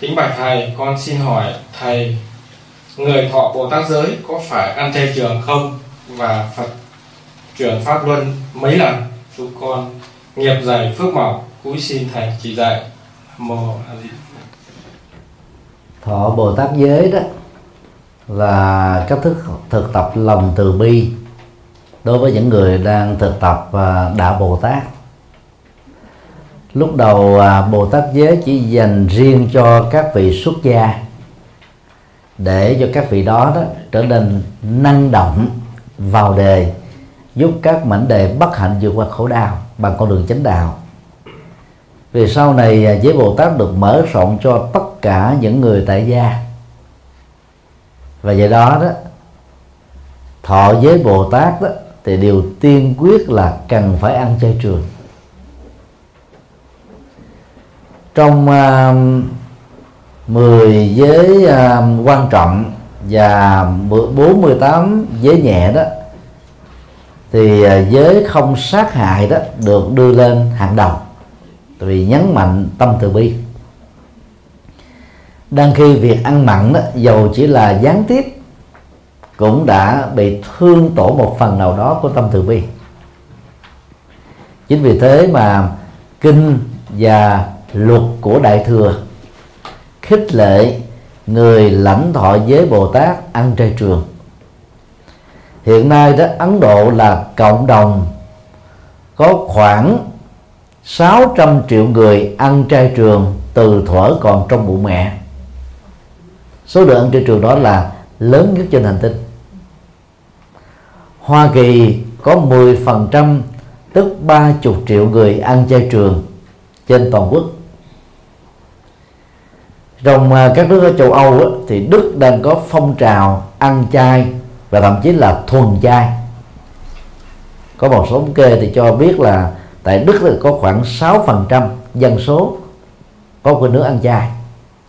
Kính bạch thầy, con xin hỏi thầy, người thọ Bồ Tát giới có phải ăn chay trường không? Và Phật chuyển pháp luân mấy lần? Chúng con nghiệp dày phước mỏng, cúi xin thầy chỉ dạy. Mô A Di Thọ Bồ Tát giới đó là cách thức thực tập lòng từ bi đối với những người đang thực tập à, đạo Bồ Tát lúc đầu à, Bồ Tát giới chỉ dành riêng cho các vị xuất gia để cho các vị đó, đó trở nên năng động vào đề giúp các mảnh đề bất hạnh vượt qua khổ đau bằng con đường chánh đạo. Vì sau này à, giới Bồ Tát được mở rộng cho tất cả những người tại gia. Và do đó đó thọ giới Bồ Tát đó thì điều tiên quyết là cần phải ăn chay trường. Trong um, uh, 10 giới uh, quan trọng và 48 giới nhẹ đó thì uh, giới không sát hại đó được đưa lên hàng đầu vì nhấn mạnh tâm từ bi. Đang khi việc ăn mặn đó dầu chỉ là gián tiếp cũng đã bị thương tổ một phần nào đó của tâm từ bi. Chính vì thế mà kinh và luật của đại thừa. Khích lệ người lãnh thọ giới bồ tát ăn chay trường. Hiện nay đó, ấn độ là cộng đồng có khoảng 600 triệu người ăn chay trường từ thuở còn trong bụng mẹ. Số lượng ăn chay trường đó là lớn nhất trên hành tinh. Hoa Kỳ có 10% tức 30 triệu người ăn chay trường trên toàn quốc trong à, các nước ở châu Âu thì Đức đang có phong trào ăn chay và thậm chí là thuần chay. Có một số thống kê thì cho biết là tại Đức là có khoảng 6% dân số có khuynh hướng ăn chay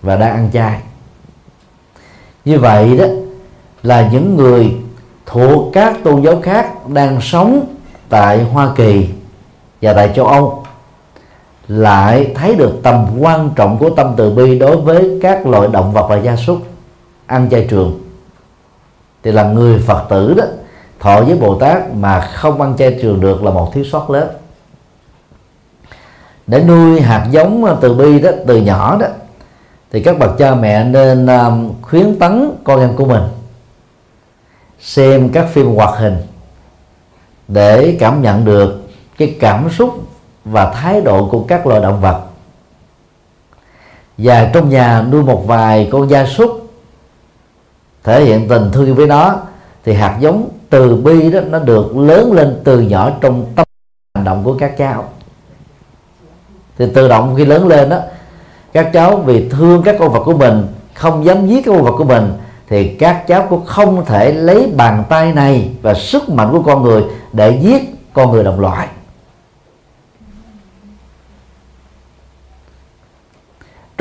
và đang ăn chay. Như vậy đó là những người thuộc các tôn giáo khác đang sống tại Hoa Kỳ và tại châu Âu lại thấy được tầm quan trọng của tâm từ bi đối với các loại động vật và gia súc ăn chay trường. Thì là người Phật tử đó, thọ với Bồ Tát mà không ăn chay trường được là một thiếu sót lớn. Để nuôi hạt giống từ bi đó, từ nhỏ đó, thì các bậc cha mẹ nên um, khuyến tấn con em của mình xem các phim hoạt hình để cảm nhận được cái cảm xúc và thái độ của các loài động vật. Và trong nhà nuôi một vài con gia súc thể hiện tình thương với nó, thì hạt giống từ bi đó nó được lớn lên từ nhỏ trong tâm hành động của các cháu. Thì tự động khi lớn lên đó, các cháu vì thương các con vật của mình, không dám giết các con vật của mình, thì các cháu cũng không thể lấy bàn tay này và sức mạnh của con người để giết con người đồng loại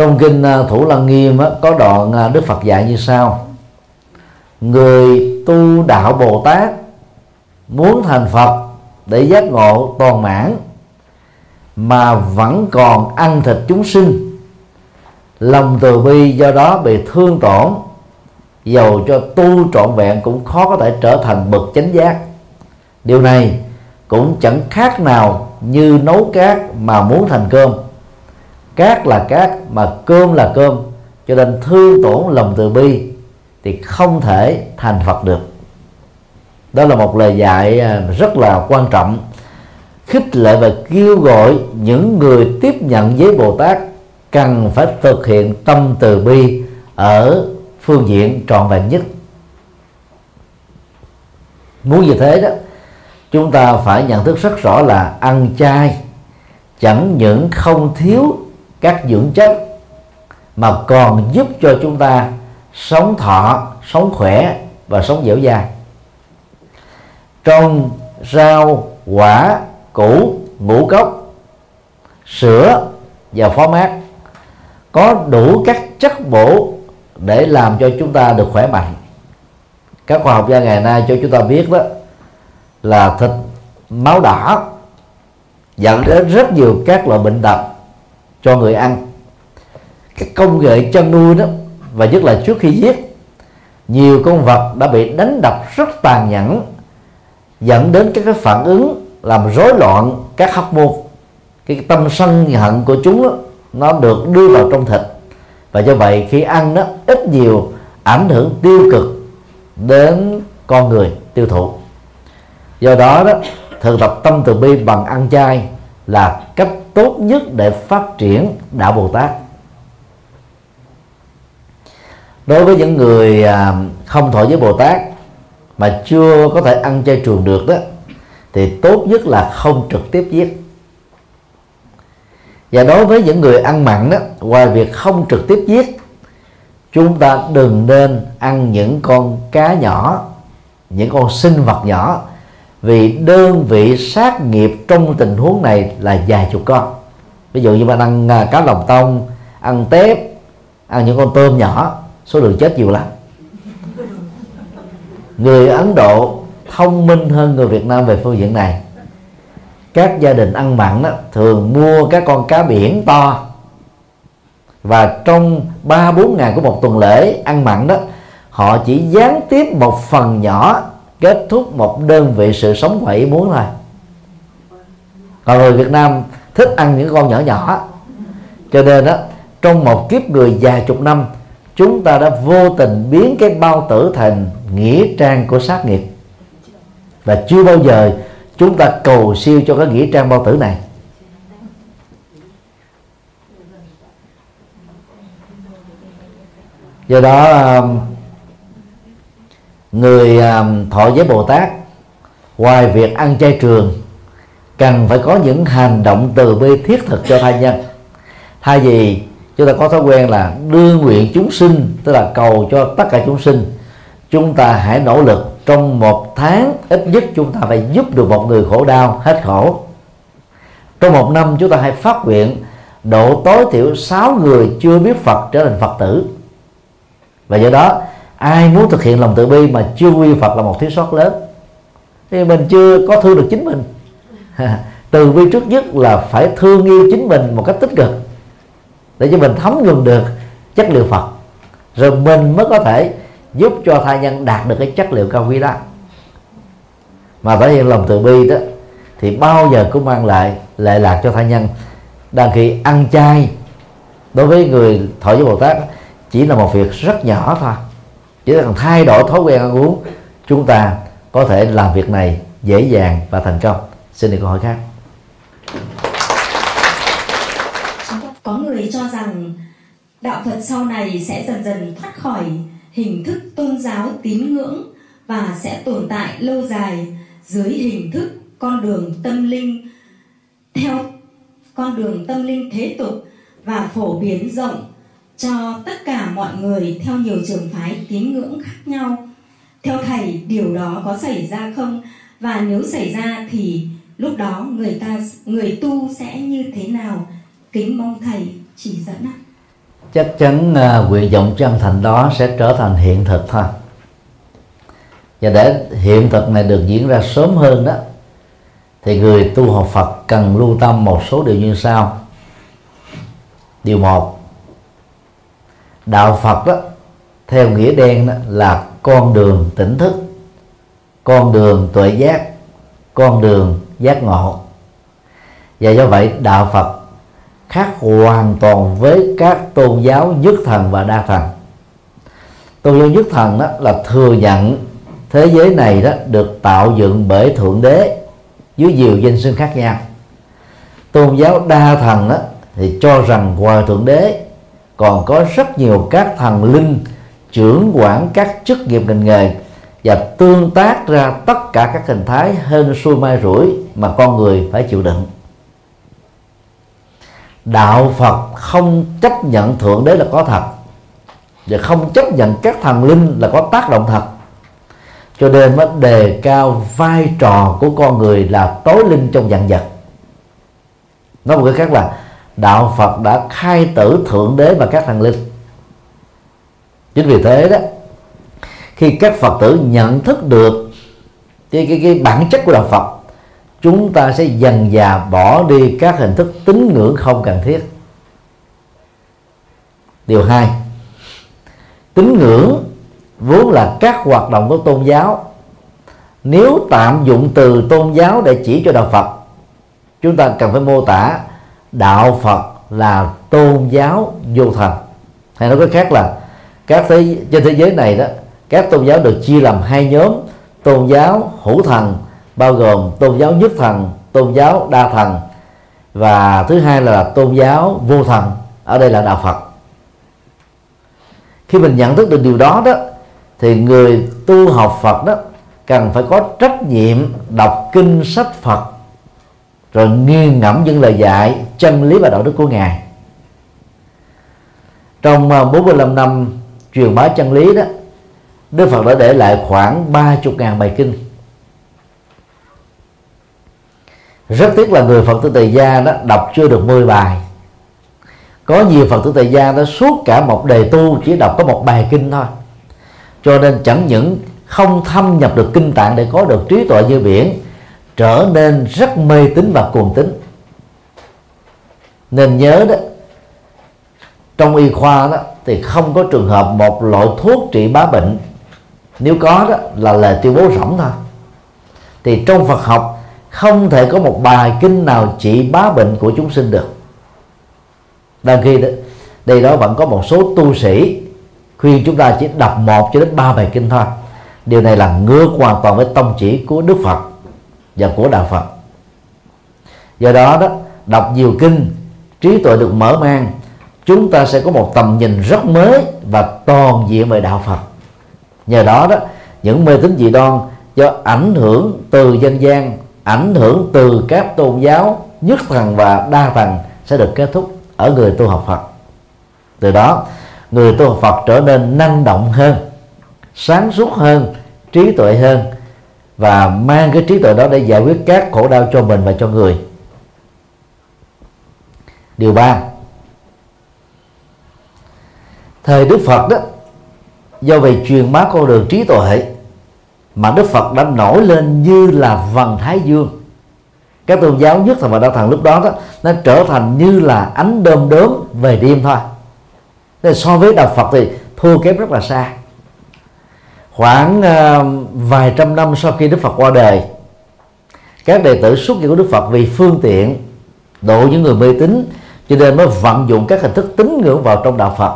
trong kinh à, thủ lăng nghiêm có đoạn à, đức phật dạy như sau. Người tu đạo bồ tát muốn thành phật để giác ngộ toàn mãn mà vẫn còn ăn thịt chúng sinh, lòng từ bi do đó bị thương tổn, dầu cho tu trọn vẹn cũng khó có thể trở thành bậc chánh giác. Điều này cũng chẳng khác nào như nấu cát mà muốn thành cơm cát là cát, mà cơm là cơm. Cho nên thương tổn lòng từ bi thì không thể thành phật được. Đó là một lời dạy à, rất là quan trọng. Khích lệ và kêu gọi những người tiếp nhận với bồ tát cần phải thực hiện tâm từ bi ở phương diện trọn vẹn nhất. Muốn như thế đó, chúng ta phải nhận thức rất rõ là ăn chay chẳng những không thiếu các dưỡng chất mà còn giúp cho chúng ta sống thọ, sống khỏe và sống dẻo dai. Trong rau, quả, củ, ngũ cốc, sữa và phó mát có đủ các chất bổ để làm cho chúng ta được khỏe mạnh. Các khoa học gia ngày nay cho chúng ta biết đó là thịt máu đỏ dẫn đến rất nhiều các loại bệnh tật cho người ăn. Cái công nghệ chăn nuôi đó và nhất là trước khi giết nhiều con vật đã bị đánh đập rất tàn nhẫn dẫn đến các cái phản ứng làm rối loạn các hóc môn. Cái tâm sân hận của chúng đó, nó được đưa vào trong thịt. Và do vậy khi ăn nó ít nhiều ảnh hưởng tiêu cực đến con người tiêu thụ. Do đó đó thực tập tâm từ bi bằng ăn chay là cách tốt nhất để phát triển đạo bồ tát. Đối với những người à, không thọ với bồ tát mà chưa có thể ăn chay trường được đó, thì tốt nhất là không trực tiếp giết. Và đối với những người ăn mặn đó, ngoài việc không trực tiếp giết, chúng ta đừng nên ăn những con cá nhỏ, những con sinh vật nhỏ vì đơn vị sát nghiệp trong tình huống này là vài chục con. Ví dụ như bạn ăn à, cá lòng tông ăn tép ăn những con tôm nhỏ số lượng chết nhiều lắm. Người ấn độ thông minh hơn người việt nam về phương diện này. Các gia đình ăn mặn đó, thường mua các con cá biển to. Và trong ba bốn ngày của một tuần lễ ăn mặn đó họ chỉ gián tiếp một phần nhỏ kết thúc một đơn vị sự sống ngoài ý muốn thôi. Còn người Việt Nam thích ăn những con nhỏ nhỏ. Cho nên đó trong một kiếp người dài chục năm, chúng ta đã vô tình biến cái bao tử thành nghĩa trang của sát nghiệp. Và chưa bao giờ chúng ta cầu siêu cho cái nghĩa trang bao tử này. Do đó um, người à, thọ giới bồ tát, ngoài việc ăn chay trường, cần phải có những hành động từ bi thiết thực cho thai nhân. Thay vì chúng ta có thói quen là đưa nguyện chúng sinh, tức là cầu cho tất cả chúng sinh, chúng ta hãy nỗ lực trong một tháng ít nhất chúng ta phải giúp được một người khổ đau hết khổ. Trong một năm chúng ta hãy phát nguyện độ tối thiểu 6 người chưa biết Phật trở thành Phật tử. Và do đó ai muốn thực hiện lòng từ bi mà chưa quy Phật là một thiếu sót lớn? Thì mình chưa có thương được chính mình. Từ bi trước nhất là phải thương yêu chính mình một cách tích cực, để cho mình thấm nhuần được chất liệu Phật. Rồi mình mới có thể giúp cho thai nhân đạt được cái chất liệu cao quý đó. Mà thể hiện lòng từ bi đó, thì bao giờ cũng mang lại lệ lạc cho thai nhân. Đang khi ăn chay, đối với người thọ với bồ tát, chỉ là một việc rất nhỏ thôi chỉ cần thay đổi thói quen ăn uống, chúng ta có thể làm việc này dễ dàng và thành công. Xin được câu hỏi khác. Có người cho rằng đạo Phật sau này sẽ dần dần thoát khỏi hình thức tôn giáo tín ngưỡng và sẽ tồn tại lâu dài dưới hình thức con đường tâm linh theo con đường tâm linh thế tục và phổ biến rộng cho tất cả mọi người theo nhiều trường phái tín ngưỡng khác nhau. Theo thầy điều đó có xảy ra không? Và nếu xảy ra thì lúc đó người ta người tu sẽ như thế nào? Kính mong thầy chỉ dẫn ạ. Chắc chắn uh, nguyện vọng chân thành đó sẽ trở thành hiện thực thôi. Và để hiện thực này được diễn ra sớm hơn đó thì người tu học Phật cần lưu tâm một số điều như sau. Điều một đạo Phật đó theo nghĩa đen đó là con đường tỉnh thức, con đường tuệ giác, con đường giác ngộ. Và do vậy, đạo Phật khác hoàn toàn với các tôn giáo nhất thần và đa thần. Tôn giáo nhất thần đó là thừa nhận thế giới này đó được tạo dựng bởi thượng đế dưới nhiều danh xưng khác nhau. Tôn giáo đa thần đó thì cho rằng ngoài thượng đế còn có rất nhiều các thần linh, trưởng quản các chức nghiệp ngành nghề và tương tác ra tất cả các hình thái hên xui mai rủi mà con người phải chịu đựng. Đạo phật không chấp nhận thượng đế là có thật và không chấp nhận các thần linh là có tác động thật. Cho nên mới đề cao vai trò của con người là tối linh trong dạng vật. Nói một cái khác là đạo phật đã khai tử thượng đế và các thần linh. Chính vì thế đó khi các phật tử nhận thức được cái, cái, cái bản chất của đạo phật chúng ta sẽ dần dà bỏ đi các hình thức tín ngưỡng không cần thiết. Điều hai tín ngưỡng vốn là các hoạt động của tôn giáo. Nếu tạm dụng từ tôn giáo để chỉ cho đạo Phật chúng ta cần phải mô tả đạo Phật là tôn giáo vô thần. Hay nói cách khác là, các thế, trên thế giới này đó, các tôn giáo được chia làm hai nhóm. Tôn giáo hữu thần, bao gồm tôn giáo nhất thần, tôn giáo đa thần. Và thứ hai là tôn giáo vô thần. Ở đây là đạo Phật. Khi mình nhận thức được điều đó đó, thì người tu học Phật đó cần phải có trách nhiệm đọc kinh sách Phật rồi nghiêng ngẫm những lời dạy, chân lý và đạo đức của ngài. Trong à, 45 năm truyền bá chân lý đó, Đức Phật đã để lại khoảng 30.000 bài kinh. Rất tiếc là người Phật tử Tại gia đó đọc chưa được 10 bài. Có nhiều Phật tử Tại gia đó suốt cả một đề tu chỉ đọc có một bài kinh thôi. Cho nên chẳng những không thâm nhập được kinh tạng để có được trí tuệ như biển trở nên rất mê tín và cuồng tín. Nên nhớ đó trong y khoa đó thì không có trường hợp một loại thuốc trị bá bệnh. Nếu có đó là lời tuyên bố rỗng thôi. Thì trong Phật học không thể có một bài kinh nào trị bá bệnh của chúng sinh được. Đang khi đó, đây đó vẫn có một số tu sĩ khuyên chúng ta chỉ đọc một cho đến ba bài kinh thôi. Điều này là ngược hoàn toàn với tông chỉ của Đức Phật và của đạo Phật. Do đó đó, đọc nhiều kinh, trí tuệ được mở mang, chúng ta sẽ có một tầm nhìn rất mới và toàn diện về đạo Phật. Nhờ đó đó, những mê tín dị đoan do ảnh hưởng từ dân gian, ảnh hưởng từ các tôn giáo nhất thần và đa thần sẽ được kết thúc ở người tu học Phật. Từ đó, người tu học Phật trở nên năng động hơn, sáng suốt hơn, trí tuệ hơn và mang cái trí tuệ đó để giải quyết các khổ đau cho mình và cho người. Điều ba, thời Đức Phật đó, do về truyền bá con đường trí tuệ mà Đức Phật đã nổi lên như là vầng thái dương. Các tôn giáo nhất thần và đạo thần lúc đó đó, nó trở thành như là ánh đom đóm về đêm thôi. Nên so với đạo Phật thì thua kém rất là xa khoảng ờ, vài trăm năm sau khi Đức Phật qua đời, các đệ tử xuất gia của Đức Phật vì phương tiện, độ những người mê tín, cho nên mới vận dụng các hình thức tín ngưỡng vào trong đạo Phật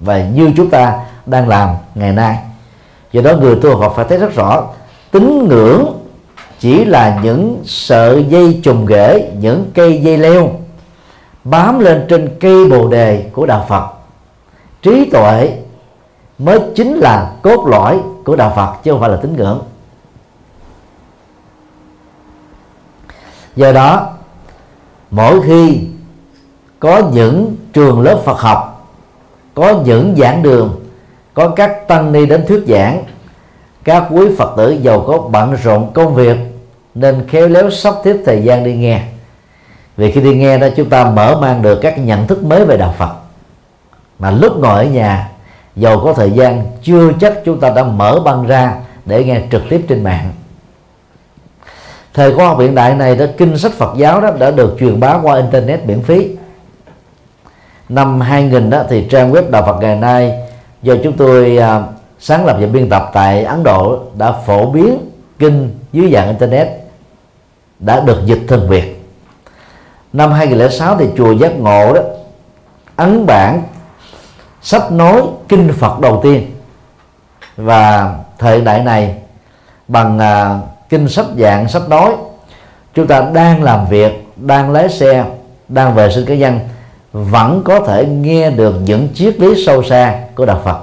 và như chúng ta đang làm ngày nay. Do đó người tu học phải thấy rất rõ, tín ngưỡng chỉ là những sợi dây trùng rễ những cây dây leo bám lên trên cây bồ đề của đạo Phật. Trí tuệ mới chính là cốt lõi của đạo Phật, chứ không phải là tín ngưỡng. Do đó, mỗi khi có những trường lớp Phật học, có những giảng đường, có các tăng ni đến thuyết giảng, các quý Phật tử giàu có bận rộn công việc, nên khéo léo sắp xếp thời gian đi nghe. Vì khi đi nghe đó, chúng ta mở mang được các nhận thức mới về đạo Phật. Mà lúc ngồi ở nhà dầu có thời gian chưa chắc chúng ta đã mở băng ra để nghe trực tiếp trên mạng. Thời khoa học hiện đại này đó kinh sách Phật giáo đó đã được truyền bá qua internet miễn phí. Năm 2000 đó thì trang web đạo Phật ngày nay do chúng tôi à, sáng lập và biên tập tại Ấn Độ đã phổ biến kinh dưới dạng internet đã được dịch thành Việt. Năm 2006 thì chùa Giác Ngộ đó ấn bản sách nói kinh Phật đầu tiên. Và thời đại này bằng à, kinh sách dạng sách nói chúng ta đang làm việc đang lái xe đang vệ sinh cá nhân vẫn có thể nghe được những triết lý sâu xa của đạo Phật.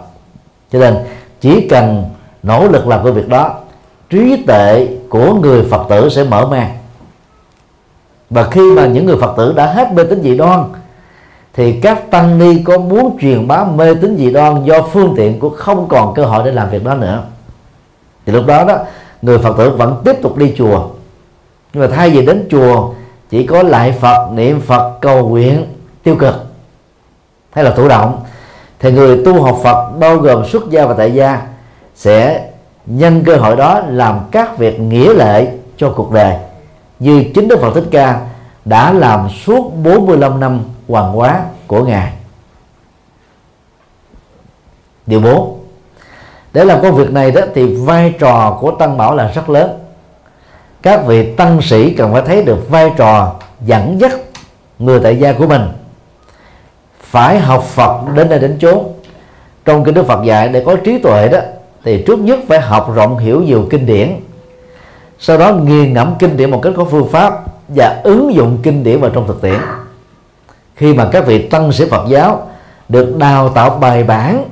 Cho nên chỉ cần nỗ lực làm cái việc đó trí tuệ của người Phật tử sẽ mở mang. Và khi mà những người Phật tử đã hết mê tín dị đoan thì các tăng ni có muốn truyền bá mê tín dị đoan do phương tiện cũng không còn cơ hội để làm việc đó nữa. Thì lúc đó đó, người Phật tử vẫn tiếp tục đi chùa. Nhưng mà thay vì đến chùa, chỉ có lại Phật, niệm Phật, cầu nguyện, tiêu cực. Hay là thụ động. Thì người tu học Phật bao gồm xuất gia và tại gia sẽ nhân cơ hội đó làm các việc nghĩa lệ cho cuộc đời. Như chính Đức Phật Thích Ca đã làm suốt 45 năm hoàng hóa của ngài. Điều 4 để làm công việc này đó thì vai trò của tăng bảo là rất lớn. Các vị tăng sĩ cần phải thấy được vai trò dẫn dắt người tại gia của mình. Phải học Phật đến đây đến chốn. Trong kinh Đức Phật dạy để có trí tuệ đó, thì trước nhất phải học rộng hiểu nhiều kinh điển. Sau đó nghiền ngẫm kinh điển một cách có phương pháp và ứng dụng kinh điển vào trong thực tiễn khi mà các vị tăng sĩ Phật giáo được đào tạo bài bản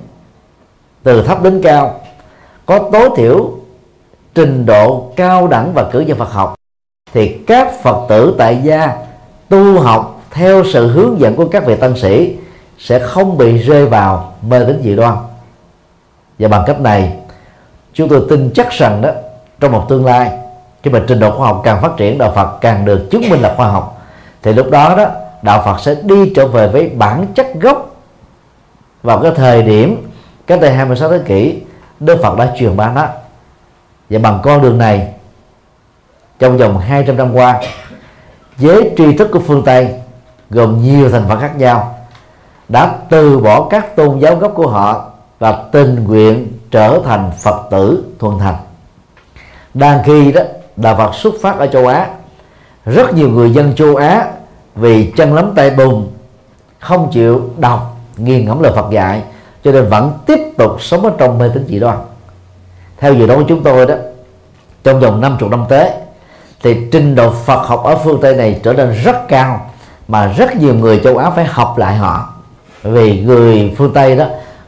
từ thấp đến cao, có tối thiểu trình độ cao đẳng và cử nhân Phật học, thì các Phật tử tại gia tu học theo sự hướng dẫn của các vị tăng sĩ sẽ không bị rơi vào mê tín dị đoan. Và bằng cách này, chúng tôi tin chắc rằng đó, trong một tương lai, khi mà trình độ khoa học càng phát triển, đạo Phật càng được chứng minh là khoa học, thì lúc đó đó đạo Phật sẽ đi trở về với bản chất gốc. Vào cái thời điểm cách đây 26 thế kỷ, Đức Phật đã truyền bá nó. Và bằng con đường này, trong vòng 200 năm qua, giới tri thức của phương Tây, gồm nhiều thành phần khác nhau, đã từ bỏ các tôn giáo gốc của họ và tình nguyện trở thành Phật tử thuần thành. Đang khi đó, đạo Phật xuất phát ở châu Á. Rất nhiều người dân châu Á vì chân lắm tay bùn, không chịu đọc nghiền ngẫm lời Phật dạy, cho nên vẫn tiếp tục sống ở trong mê tín dị đoan. Theo dự đoán của chúng tôi đó, trong vòng 50 năm tới, thì trình độ Phật học ở phương Tây này trở nên rất cao, mà rất nhiều người châu Á phải học lại họ. Vì người phương Tây đó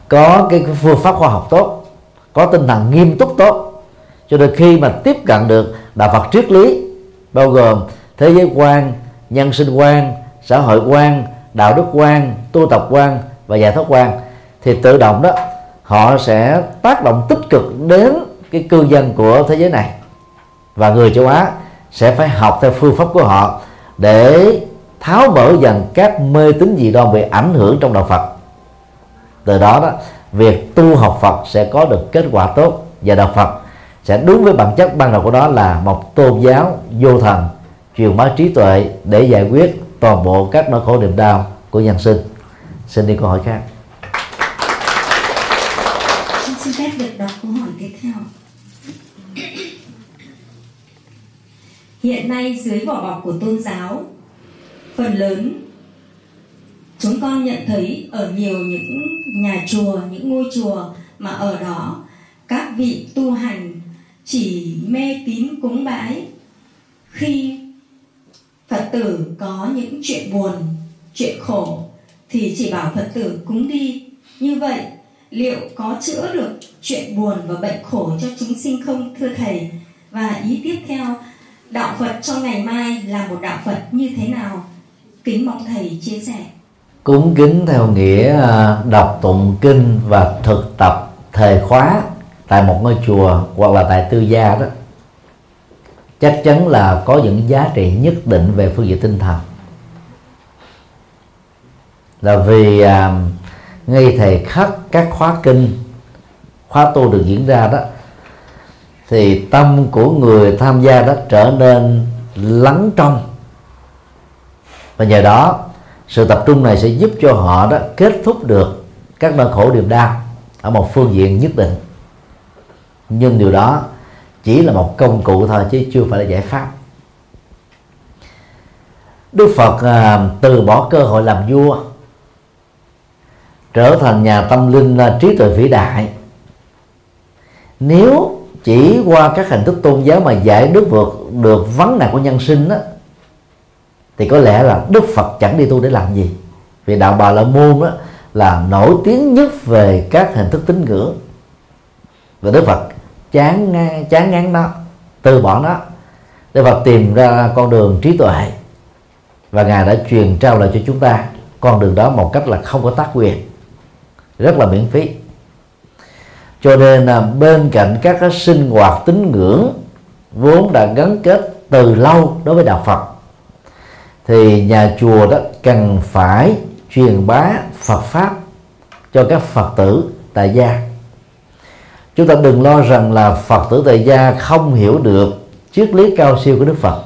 có cái phương pháp khoa học tốt, có tinh thần nghiêm túc tốt, cho nên khi mà tiếp cận được đạo Phật triết lý, bao gồm thế giới quan nhân sinh quan, xã hội quan, đạo đức quan, tu tập quan và giải thoát quan, thì tự động đó, họ sẽ tác động tích cực đến cái cư dân của thế giới này. Và người châu Á sẽ phải học theo phương pháp của họ để tháo mở dần các mê tín dị đoan bị ảnh hưởng trong đạo Phật. Từ đó đó, việc tu học Phật sẽ có được kết quả tốt và đạo Phật sẽ đúng với bản chất ban đầu của đó là một tôn giáo vô thần truyền bá trí tuệ để giải quyết toàn bộ các nỗi khổ niềm đau của nhân sinh. Xin đi câu hỏi khác. Xin phép được đọc câu hỏi tiếp theo. Hiện nay dưới vỏ bọc của tôn giáo, phần lớn chúng con nhận thấy ở nhiều những nhà chùa, những ngôi chùa mà ở đó, các vị tu hành chỉ mê tín cúng bái khi phật tử có những chuyện buồn, chuyện khổ thì chỉ bảo phật tử cúng đi. Như vậy, liệu có chữa được chuyện buồn và bệnh khổ cho chúng sinh không, thưa thầy? Và ý tiếp theo, đạo phật cho ngày mai là một đạo phật như thế nào? Kính mong thầy chia sẻ. Cúng kính theo nghĩa à, đọc tụng kinh và thực tập thời khóa tại một ngôi chùa hoặc là tại tư gia đó chắc chắn là có những giá trị nhất định về phương diện tinh thần. Là vì à, ngay thời khắc các khóa kinh khóa tu được diễn ra đó thì tâm của người tham gia đó trở nên lắng trong. Và nhờ đó sự tập trung này sẽ giúp cho họ đó kết thúc được các nỗi khổ niềm đau ở một phương diện nhất định. Nhưng điều đó chỉ là một công cụ thôi chứ chưa phải là giải pháp. Đức Phật à, từ bỏ cơ hội làm vua trở thành nhà tâm linh là trí tuệ vĩ đại. Nếu chỉ qua các hình thức tôn giáo mà giải đức vượt được vấn nạn của nhân sinh đó, thì có lẽ là Đức Phật chẳng đi tu để làm gì. Vì đạo Bà La Môn đó là nổi tiếng nhất về các hình thức tín ngưỡng. Và Đức Phật chán chán ngán nó từ bỏ nó để Phật tìm ra con đường trí tuệ. Và ngài đã truyền trao lại cho chúng ta con đường đó một cách là không có tác quyền, rất là miễn phí. Cho nên là bên cạnh các cái sinh hoạt tín ngưỡng vốn đã gắn kết từ lâu đối với đạo Phật, thì nhà chùa đó cần phải truyền bá Phật pháp cho các Phật tử tại gia chúng ta đừng lo rằng là Phật tử tại gia không hiểu được triết lý cao siêu của Đức Phật.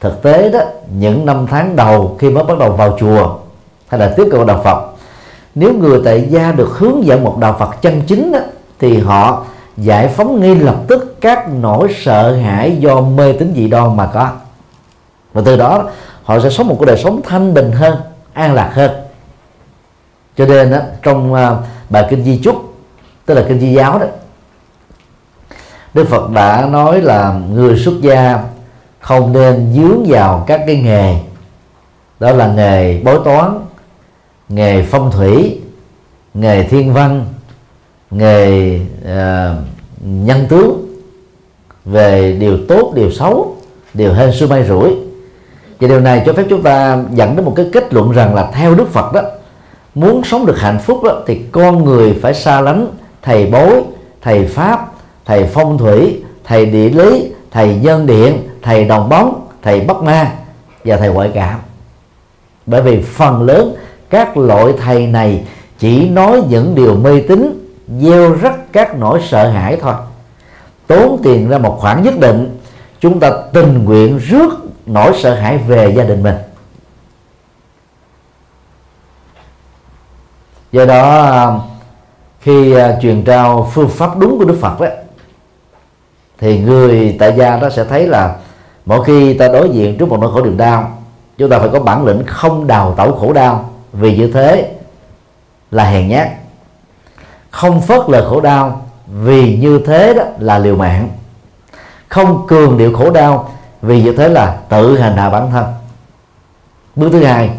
Thực tế đó những năm tháng đầu khi mới bắt đầu vào chùa hay là tiếp cận đạo Phật nếu người tại gia được hướng dẫn một đạo Phật chân chính đó, thì họ giải phóng ngay lập tức các nỗi sợ hãi do mê tín dị đoan mà có. Và từ đó họ sẽ sống một cuộc đời sống thanh bình hơn an lạc hơn. Cho nên đó, trong à, bài kinh di chúc tức là kinh di giáo đó. Đức Phật đã nói là người xuất gia không nên dướng vào các cái nghề. Đó là nghề bói toán nghề phong thủy nghề thiên văn nghề uh, nhân tướng. Về điều tốt điều xấu điều hên xui may rủi. Và điều này cho phép chúng ta dẫn đến một cái kết luận rằng là theo Đức Phật đó muốn sống được hạnh phúc đó thì con người phải xa lánh thầy bói thầy pháp, thầy phong thủy, thầy địa lý, thầy nhân điện, thầy đồng bóng, thầy bắc ma và thầy ngoại cảm. Bởi vì phần lớn các loại thầy này chỉ nói những điều mê tín, gieo rắc các nỗi sợ hãi thôi. Tốn tiền ra một khoản nhất định, chúng ta tình nguyện rước nỗi sợ hãi về gia đình mình. Do đó khi à, truyền trao phương pháp đúng của đức phật đó thì người tại gia đó sẽ thấy là mỗi khi ta đối diện trước một nỗi khổ niềm đau, chúng ta phải có bản lĩnh không đào tẩu khổ đau. Vì như thế là hèn nhát. Không phớt lờ khổ đau, vì như thế đó là liều mạng. Không cường điệu khổ đau, vì như thế là tự hành hạ bản thân. Bước thứ hai,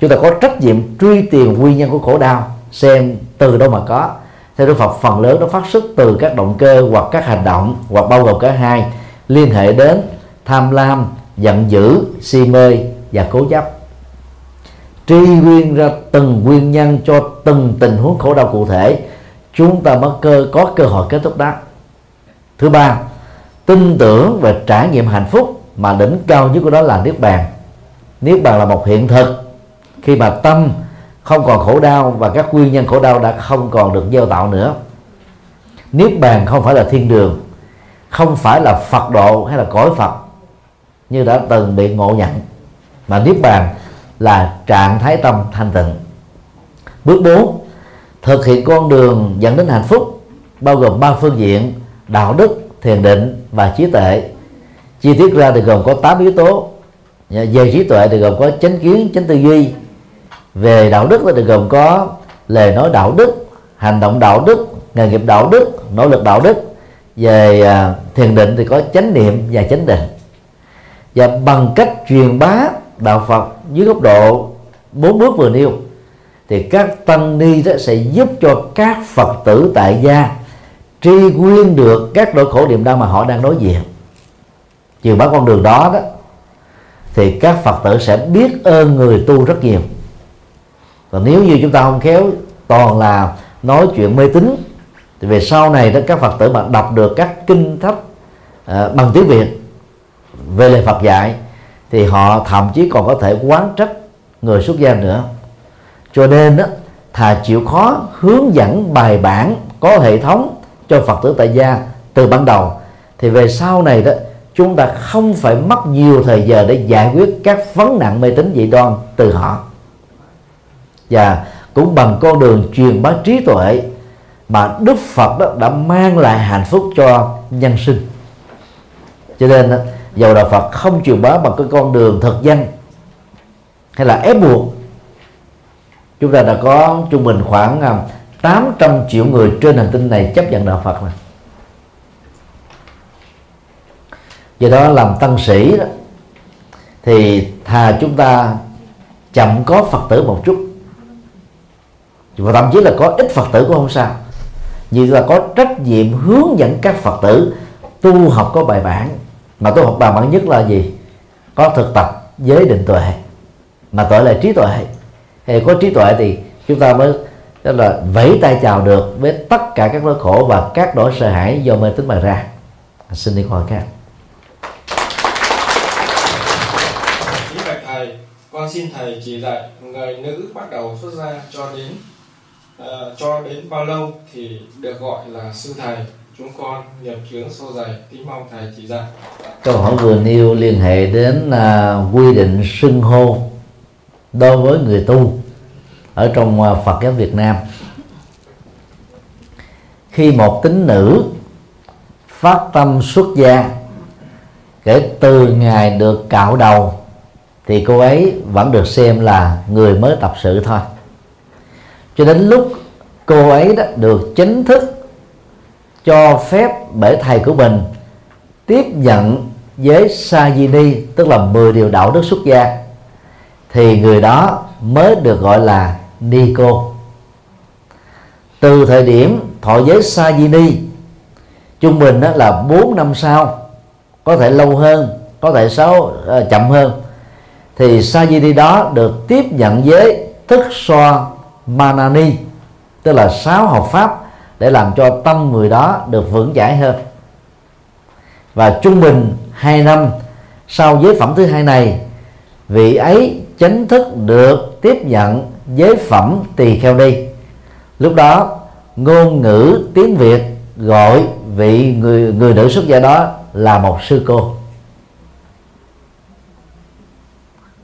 chúng ta có trách nhiệm truy tìm nguyên nhân của khổ đau, xem từ đâu mà có theo Đức Phật phần lớn nó phát xuất từ các động cơ hoặc các hành động, hoặc bao gồm cả hai. Liên hệ đến tham lam, giận dữ, si mê và cố chấp. Truy nguyên ra từng nguyên nhân cho từng tình huống khổ đau cụ thể, chúng ta mới cơ, có cơ hội kết thúc đó. Thứ ba, tin tưởng và trải nghiệm hạnh phúc mà đỉnh cao nhất của đó là niết bàn. Niết bàn là một hiện thực. Khi mà tâm không còn khổ đau và các nguyên nhân khổ đau đã không còn được gieo tạo nữa. Niết bàn không phải là thiên đường, không phải là phật độ hay là cõi phật, như đã từng bị ngộ nhận. Mà niết bàn là trạng thái tâm thanh tịnh. Bước 4 thực hiện con đường dẫn đến hạnh phúc, bao gồm ba phương diện đạo đức, thiền định và trí tuệ. Chi tiết ra thì gồm có 8 yếu tố. Về trí tuệ thì gồm có chánh kiến, chánh tư duy về đạo đức thì gồm có lời nói đạo đức, hành động đạo đức, nghề nghiệp đạo đức, nỗ lực đạo đức. Về à, thiền định thì có chánh niệm và chánh định. Và bằng cách truyền bá đạo Phật dưới góc độ bốn bước vừa nêu, thì các tăng ni đó sẽ giúp cho các Phật tử tại gia tri nguyên được các nỗi khổ niềm đau mà họ đang đối diện. Truyền bá con đường đó đó, thì các Phật tử sẽ biết ơn người tu rất nhiều còn nếu như chúng ta không khéo toàn là nói chuyện mê tín thì về sau này đó các phật tử mà đọc được các kinh thách uh, à, bằng tiếng việt về lời phật dạy thì họ thậm chí còn có thể quán trách người xuất gia nữa. Cho nên đó, thà chịu khó hướng dẫn bài bản có hệ thống cho phật tử tại gia từ ban đầu thì về sau này đó chúng ta không phải mất nhiều thời giờ để giải quyết các vấn nạn mê tín dị đoan từ họ và cũng bằng con đường truyền bá trí tuệ mà Đức Phật đó đã mang lại hạnh phúc cho nhân sinh. Cho nên dầu đạo Phật không truyền bá bằng cái con đường thực danh hay là ép buộc, chúng ta đã có trung bình khoảng à, 800 triệu người trên hành tinh này chấp nhận đạo Phật này do đó làm tăng sĩ đó, thì thà chúng ta chậm có Phật tử một chút và thậm chí là có ít phật tử cũng không sao. Vì là có trách nhiệm hướng dẫn các phật tử tu học có bài bản. Mà tu học bài bản nhất là gì? Có thực tập giới định tuệ. Mà tuệ là trí tuệ. Thì có trí tuệ thì chúng ta mới, tức là vẫy tay chào được với tất cả các nỗi khổ và các nỗi sợ hãi do mê tín mà ra. Xin đi hỏi khác thầy, con xin thầy chỉ dạy người nữ bắt đầu xuất gia cho đến uh, cho đến bao lâu thì được gọi là sư thầy? Chúng con nhập chướng sâu dày kính mong thầy chỉ dạy. Câu hỏi vừa nêu liên hệ đến uh, quy định xưng hô đối với người tu ở trong à, Phật giáo Việt Nam. Khi một tín nữ phát tâm xuất gia kể từ ngày được cạo đầu thì cô ấy vẫn được xem là người mới tập sự thôi cho đến lúc cô ấy đó được chính thức cho phép bởi thầy của mình tiếp nhận với Sajini tức là 10 điều đạo đức xuất gia thì người đó mới được gọi là ni cô từ thời điểm thọ giới Sajini trung bình đó là 4 năm sau có thể lâu hơn có thể sáu uh, chậm hơn thì Sajini đó được tiếp nhận với thức so Manani, tức là sáu học pháp để làm cho tâm người đó được vững chãi hơn. Và trung bình 2 năm sau giới phẩm thứ hai này, vị ấy chính thức được tiếp nhận giới phẩm tỳ kheo đi lúc đó, ngôn ngữ tiếng việt gọi vị người người nữ xuất gia đó là một sư cô.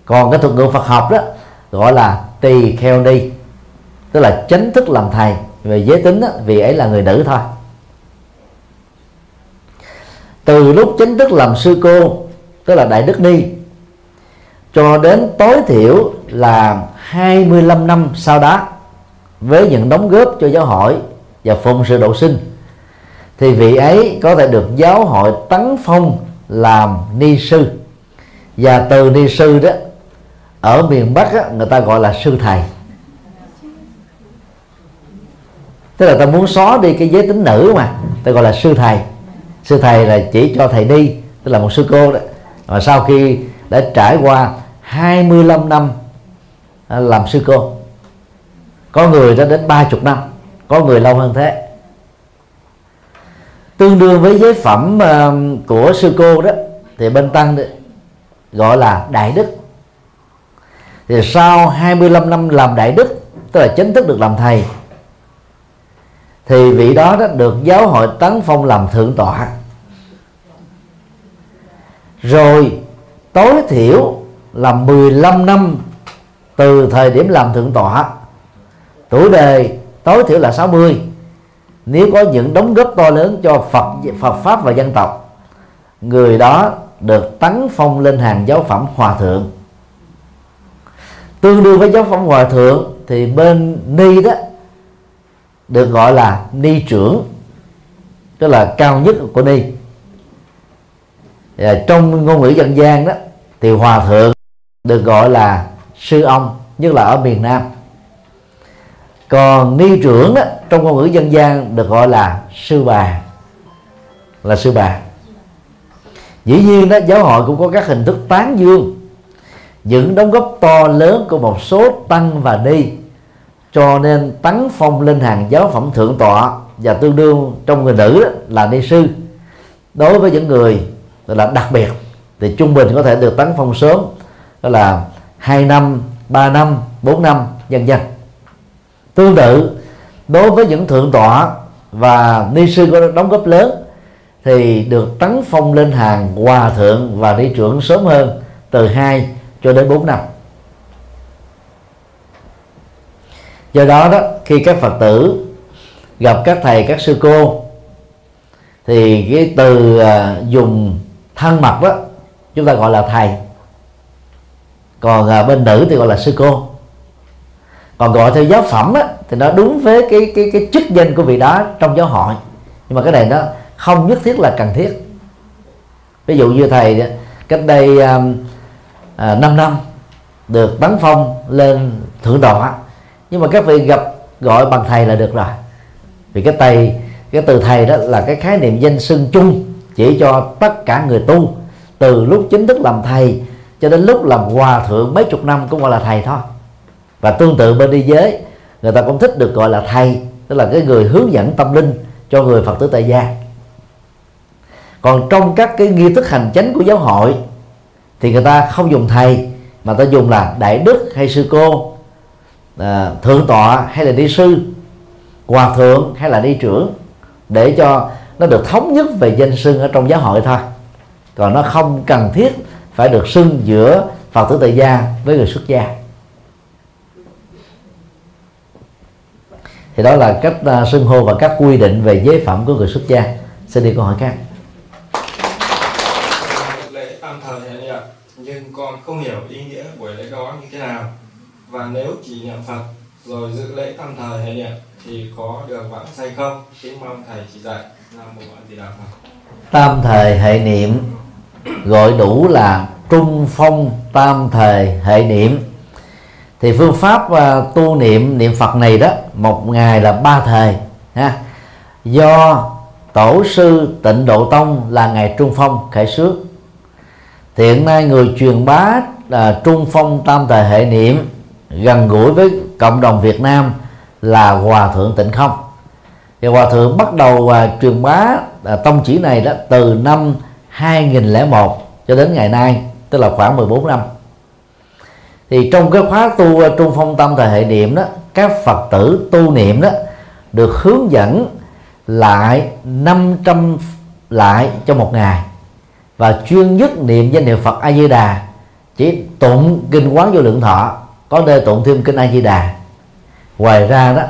Còn cái thuật ngữ Phật học đó gọi là tỳ kheo đi tức là chính thức làm thầy về giới tính đó, vì ấy là người nữ thôi. Từ lúc chính thức làm sư cô tức là đại đức ni cho đến tối thiểu là 25 năm sau đó với những đóng góp cho giáo hội và phụng sự độ sinh thì vị ấy có thể được giáo hội tấn phong làm ni sư. Và từ ni sư đó ở miền bắc á, người ta gọi là sư thầy. Tức là ta muốn xóa đi cái giới tính nữ mà ta gọi là sư thầy. Sư thầy là chỉ cho thầy đi tức là một sư cô đó. Và sau khi đã trải qua 25 năm à, làm sư cô có người đã đến ba chục năm có người lâu hơn thế. Tương đương với giới phẩm à, của sư cô đó thì bên tăng đó, gọi là đại đức. Thì sau 25 năm làm đại đức tức là chính thức được làm thầy thì vị đó, đã được giáo hội tấn phong làm thượng tọa. Rồi tối thiểu là 15 năm từ thời điểm làm thượng tọa. Tuổi đời tối thiểu là 60 nếu có những đóng góp to lớn cho Phật Phật pháp và dân tộc người đó được tấn phong lên hàng giáo phẩm hòa thượng. Tương đương với giáo phẩm hòa thượng thì bên ni đó được gọi là ni trưởng tức là cao nhất của ni. Và trong ngôn ngữ dân gian đó thì hòa thượng được gọi là sư ông nhất là ở miền nam. Còn ni trưởng đó, trong ngôn ngữ dân gian được gọi là sư bà là sư bà. Dĩ nhiên đó giáo hội cũng có các hình thức tán dương những đóng góp to lớn của một số tăng và ni cho nên tấn phong lên hàng giáo phẩm thượng tọa và tương đương trong người nữ đó, là ni sư. Đối với những người là đặc biệt thì trung bình có thể được tấn phong sớm đó là 2 năm 3 năm 4 năm vân vân. Tương tự đối với những thượng tọa và ni sư có đóng góp lớn thì được tấn phong lên hàng hòa thượng và ni trưởng sớm hơn từ 2 cho đến 4 năm. Do đó đó khi các phật tử gặp các thầy các sư cô thì cái từ à, dùng thân mật đó chúng ta gọi là thầy. Còn à, bên nữ thì gọi là sư cô. Còn gọi theo giáo phẩm á, thì nó đúng với cái cái cái chức danh của vị đó trong giáo hội. Nhưng mà cái này nó không nhất thiết là cần thiết. Ví dụ như thầy à, cách đây um, à, 5 năm được tấn phong lên thượng tọa nhưng mà các vị gặp gọi bằng thầy là được rồi. Vì cái thầy cái từ thầy đó là cái khái niệm danh xưng chung, chỉ cho tất cả người tu, từ lúc chính thức làm thầy cho đến lúc làm hòa thượng mấy chục năm cũng gọi là thầy thôi. Và tương tự bên đi giới, người ta cũng thích được gọi là thầy, tức là cái người hướng dẫn tâm linh cho người phật tử tại gia. Còn trong các cái nghi thức hành chánh của giáo hội thì người ta không dùng thầy, mà ta dùng là đại đức hay sư cô à, thượng tọa hay là đi sư hòa thượng hay là đi trưởng để cho nó được thống nhất về danh xưng ở trong giáo hội thôi. Còn nó không cần thiết phải được xưng giữa phật tử tại gia với người xuất gia. Thì đó là cách uh, xưng hô và các quy định về giới phẩm của người xuất gia. Xin đi câu hỏi khác. Lễ tam thời nhưng con không hiểu ý nghĩa buổi lễ đó như thế nào và nếu chỉ niệm phật rồi dự lễ tam thời hệ niệm thì có được vãng sanh không? Kính mong thầy chỉ dạy. Nam mô a di đà phật. Tam thời hệ niệm gọi đủ là trung phong tam thời hệ niệm. Thì phương pháp uh, tu niệm niệm phật này đó một ngày là ba thời ha. Do tổ sư tịnh độ tông là ngày trung phong khởi xướng. Thì hiện nay người truyền bá là trung phong tam thời hệ niệm gần gũi với cộng đồng Việt Nam là hòa thượng tịnh không. Thì hòa thượng bắt đầu uh, truyền bá uh, tông chỉ này đó từ năm 2001 cho đến ngày nay tức là khoảng 14 năm. Thì trong cái khóa tu uh, trung phong tâm thời hệ niệm đó các phật tử tu niệm đó được hướng dẫn lại 500 lại trong một ngày. Và chuyên nhất niệm danh hiệu Phật A Di Đà chỉ tụng kinh quán vô lượng thọ có nơi tụng thêm kinh A Di Đà ngoài ra đó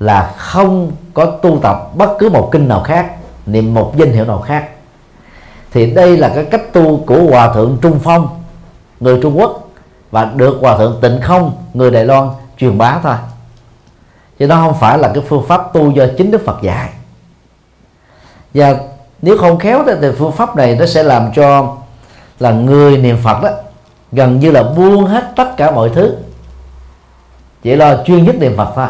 là không có tu tập bất cứ một kinh nào khác, niệm một danh hiệu nào khác. Thì đây là cái cách tu của hòa thượng Trung Phong, người Trung Quốc. Và được hòa thượng Tịnh Không, người Đài Loan, truyền bá thôi. Chứ nó không phải là cái phương pháp tu do chính Đức Phật dạy. Và nếu không khéo thì phương pháp này nó sẽ làm cho là người niệm Phật đó gần như là buông hết tất cả mọi thứ chỉ lo chuyên nhất niệm Phật thôi.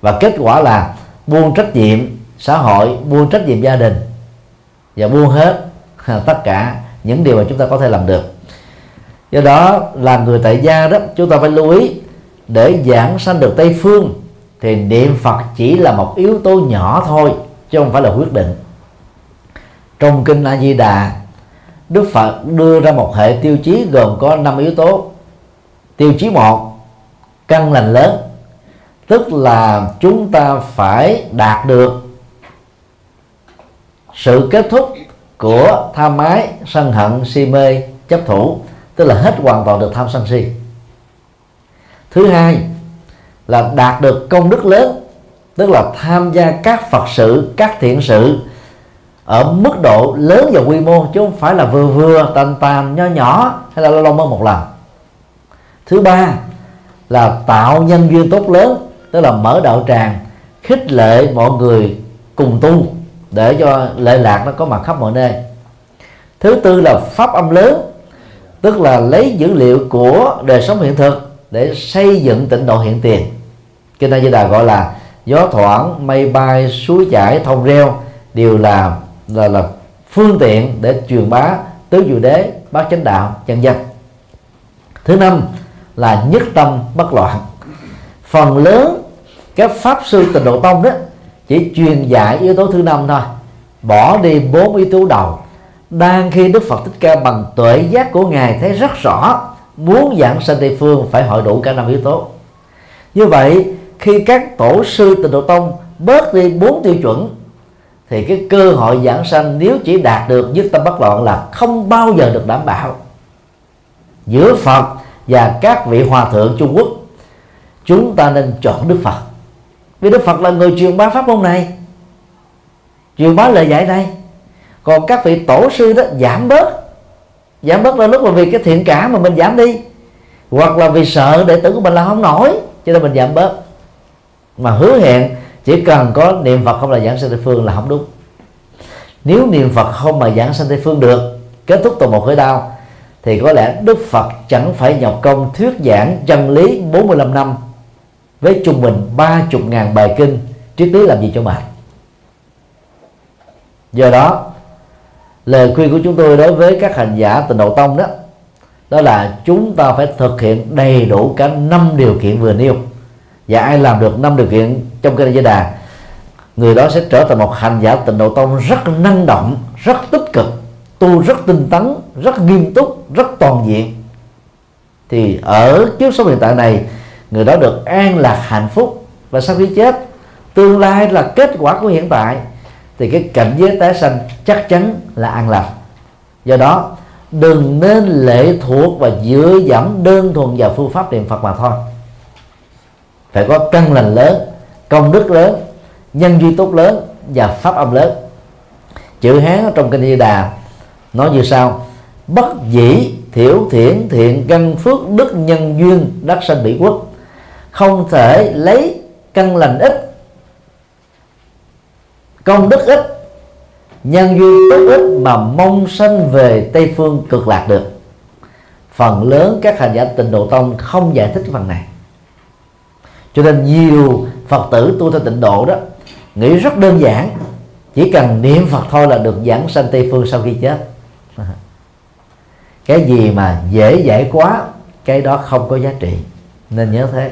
Và kết quả là buông trách nhiệm xã hội, buông trách nhiệm gia đình, và buông hết tất cả những điều mà chúng ta có thể làm được. Do đó là người tại gia đó, chúng ta phải lưu ý, để giảng sanh được tây phương thì niệm phật chỉ là một yếu tố nhỏ thôi, chứ không phải là quyết định. Trong kinh a di đà, đức phật đưa ra một hệ tiêu chí gồm có năm yếu tố. Tiêu chí một căn lành lớn. Tức là chúng ta phải đạt được sự kết thúc của tham ái sân hận si mê chấp thủ, tức là hết hoàn toàn được tham sân si. Thứ hai là đạt được công đức lớn, tức là tham gia các phật sự, các thiện sự ở mức độ lớn và quy mô, chứ không phải là vừa vừa tàn tàn nho nhỏ hay là lâu lâu mới một lần. Thứ ba là tạo nhân duyên tốt lớn, tức là mở đạo tràng, khích lệ mọi người cùng tu để cho lệ lạc nó có mặt khắp mọi nơi. Thứ tư là pháp âm lớn, tức là lấy dữ liệu của đời sống hiện thực để xây dựng tịnh độ hiện tiền. Kinh A Di Đà gọi là gió thoảng mây bay, suối chảy, thông reo, đều là là là phương tiện để truyền bá tứ diệu đế, bát chánh đạo, chân dân. Thứ năm là nhất tâm bất loạn. Phần lớn các pháp sư tịnh độ tông đó chỉ truyền dạy yếu tố thứ năm thôi, bỏ đi bốn yếu tố đầu. Đang khi đức phật thích ca bằng tuệ giác của ngài thấy rất rõ muốn giảng sanh tây phương phải hội đủ cả năm yếu tố. Như vậy, khi các tổ sư tịnh độ tông bớt đi bốn tiêu chuẩn, thì cái cơ hội giảng sanh nếu chỉ đạt được nhất tâm bất loạn là không bao giờ được đảm bảo. Giữa phật và các vị hòa thượng trung quốc. Chúng ta nên chọn đức phật. Vì đức phật là người truyền bá pháp môn này. Truyền bá lời dạy này. Còn các vị tổ sư đó, giảm bớt. Giảm bớt là lúc mà vì cái thiện cảm mà mình giảm đi. Hoặc là vì sợ đệ tử của mình là không nổi, cho nên mình giảm bớt. Mà hứa hẹn, chỉ cần có niệm phật không là giảng sanh tây phương là không đúng. Nếu niệm phật không mà giảng sanh tây phương được, kết thúc từ một khởi đau thì có lẽ đức phật chẳng phải nhọc công thuyết giảng chân lý 45 năm với trung bình ba chục ngàn bài kinh, triết lý làm gì cho mệt. Do đó, lời khuyên của chúng tôi đối với các hành giả tịnh độ tông đó đó là chúng ta phải thực hiện đầy đủ cả năm điều kiện vừa nêu. Và ai làm được năm điều kiện trong kinh Di Đà, người đó sẽ trở thành một hành giả tịnh độ tông rất năng động, rất tích cực tu rất tinh tấn, rất nghiêm túc, rất toàn diện. Thì ở kiếp sống hiện tại này, người đó được an lạc hạnh phúc và sau khi chết, tương lai là kết quả của hiện tại, thì cái cảnh giới tái sanh chắc chắn là an lạc. Do đó, đừng nên lệ thuộc và dựa dẫm đơn thuần vào phương pháp niệm phật mà thôi. Phải có căn lành lớn, công đức lớn, nhân duy tốt lớn và pháp âm lớn. Chữ hán ở trong kinh di đà nói như sau, bất dĩ thiểu thiển thiện căn phước đức nhân duyên đắc sanh bị quốc, không thể lấy căn lành ít, công đức ít, nhân duyên tốt ít mà mong sanh về tây phương cực lạc được. Phần lớn các hành giả tịnh độ tông không giải thích phần này. Cho nên nhiều phật tử tu theo tịnh độ đó, nghĩ rất đơn giản, chỉ cần niệm phật thôi là được giảng sanh tây phương sau khi chết cái gì mà dễ dãi quá, cái đó không có giá trị. Nên nhớ thế.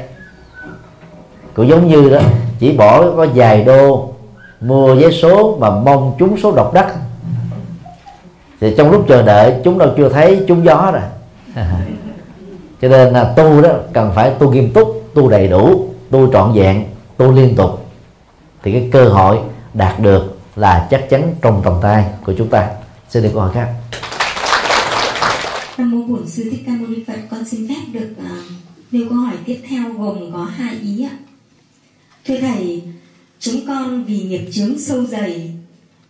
Cũng giống như đó, chỉ bỏ có vài đô, mua vé số mà mong trúng số độc đắc. Thì trong lúc chờ đợi, chúng đâu chưa thấy trúng gió rồi. Cho nên là tu đó, cần phải tu nghiêm túc, tu đầy đủ, tu trọn vẹn, tu liên tục. Thì cái cơ hội đạt được là chắc chắn trong tầm tay của chúng ta. Xin được câu hỏi khác. Bổn Sư Thích Ca Mâu Ni Phật, con xin phép được uh, nêu câu hỏi tiếp theo gồm có hai ý ạ. Thưa thầy, chúng con vì nghiệp chướng sâu dày,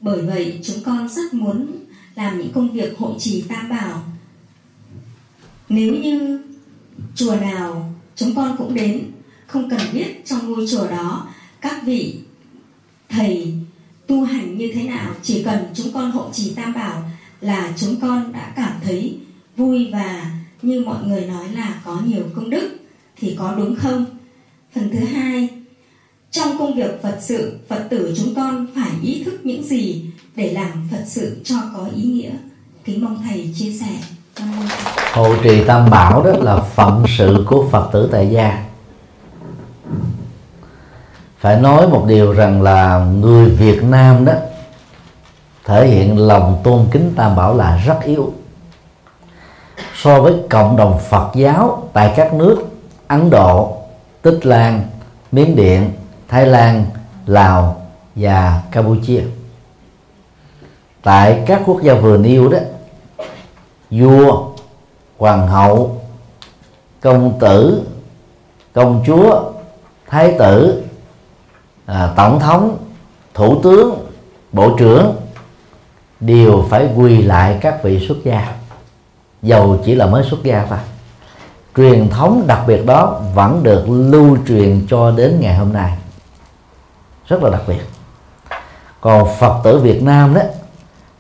bởi vậy chúng con rất muốn làm những công việc hộ trì tam bảo. Nếu như chùa nào chúng con cũng đến, không cần biết trong ngôi chùa đó các vị thầy tu hành như thế nào, chỉ cần chúng con hộ trì tam bảo là chúng con đã cảm thấy vui và như mọi người nói là có nhiều công đức, thì có đúng không? Phần thứ hai, trong công việc phật sự, phật tử chúng con phải ý thức những gì để làm phật sự cho có ý nghĩa. Kính mong thầy chia sẻ. Hộ trì tam bảo đó là phận sự của phật tử tại gia. Phải nói một điều rằng là người việt nam đó, thể hiện lòng tôn kính tam bảo là rất yếu so với cộng đồng Phật giáo tại các nước Ấn Độ, Tích Lan, Miến Điện, Thái Lan, Lào và Campuchia. Tại các quốc gia vừa nêu đó, vua, hoàng hậu, công tử, công chúa, thái tử, à, tổng thống, thủ tướng, bộ trưởng đều phải quỳ lại các vị xuất gia dầu chỉ là mới xuất gia thôi. Truyền thống đặc biệt đó vẫn được lưu truyền cho đến ngày hôm nay. Rất là đặc biệt. Còn phật tử việt nam đó,